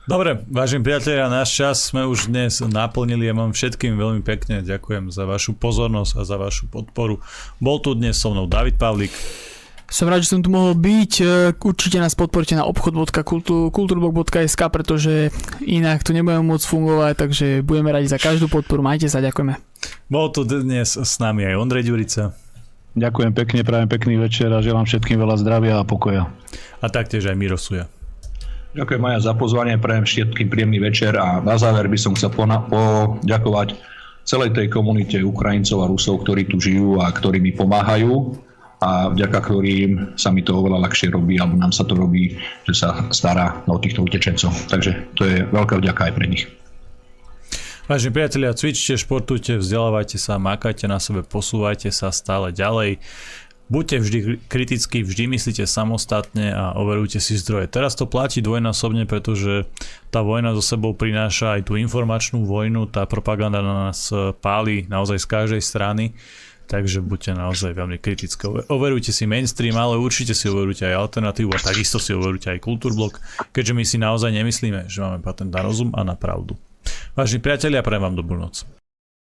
Dobre, vážim priatelia, náš čas sme už dnes naplnili. Ja vám všetkým veľmi pekne ďakujem za vašu pozornosť a za vašu podporu. Bol tu dnes so mnou David Pavlík.
Som rád, že som tu mohol byť. E, určite nás podporte na obchod.kulturblog.sk, pretože inak tu nebudeme môcť fungovať, takže budeme radi za každú podporu. Majte sa, ďakujeme.
Bol tu dnes s nami aj Ondrej Ďurica.
Ďakujem pekne, prajem pekný večer a želám všetkým veľa zdravia a pokoja.
A taktiež aj Miro Suja.
Ďakujem Maja za pozvanie, prajem všetkým príjemný večer a na záver by som chcel poďakovať celej tej komunite Ukrajincov a Rusov, ktorí tu žijú a ktorí mi pomáhajú a vďaka ktorým sa mi to oveľa ľahšie robí, alebo nám sa to robí, že sa stará o týchto utečencov. Takže to je veľká vďaka aj pre nich.
Vážení priatelia, cvičte, športujte, vzdelávajte sa, makajte na sebe, posúvajte sa stále ďalej. Buďte vždy kritickí, vždy myslíte samostatne a overujte si zdroje. Teraz to platí dvojnásobne, pretože tá vojna so sebou prináša aj tú informačnú vojnu, tá propaganda na nás páli naozaj z každej strany, takže buďte naozaj veľmi kritické. Overujte si mainstream, ale určite si overujte aj alternatívu a takisto si overujte aj kultúrblok, keďže my si naozaj nemyslíme, že máme patent na rozum a na pravdu. Vážení priatelia, prajem vám dobrú noc.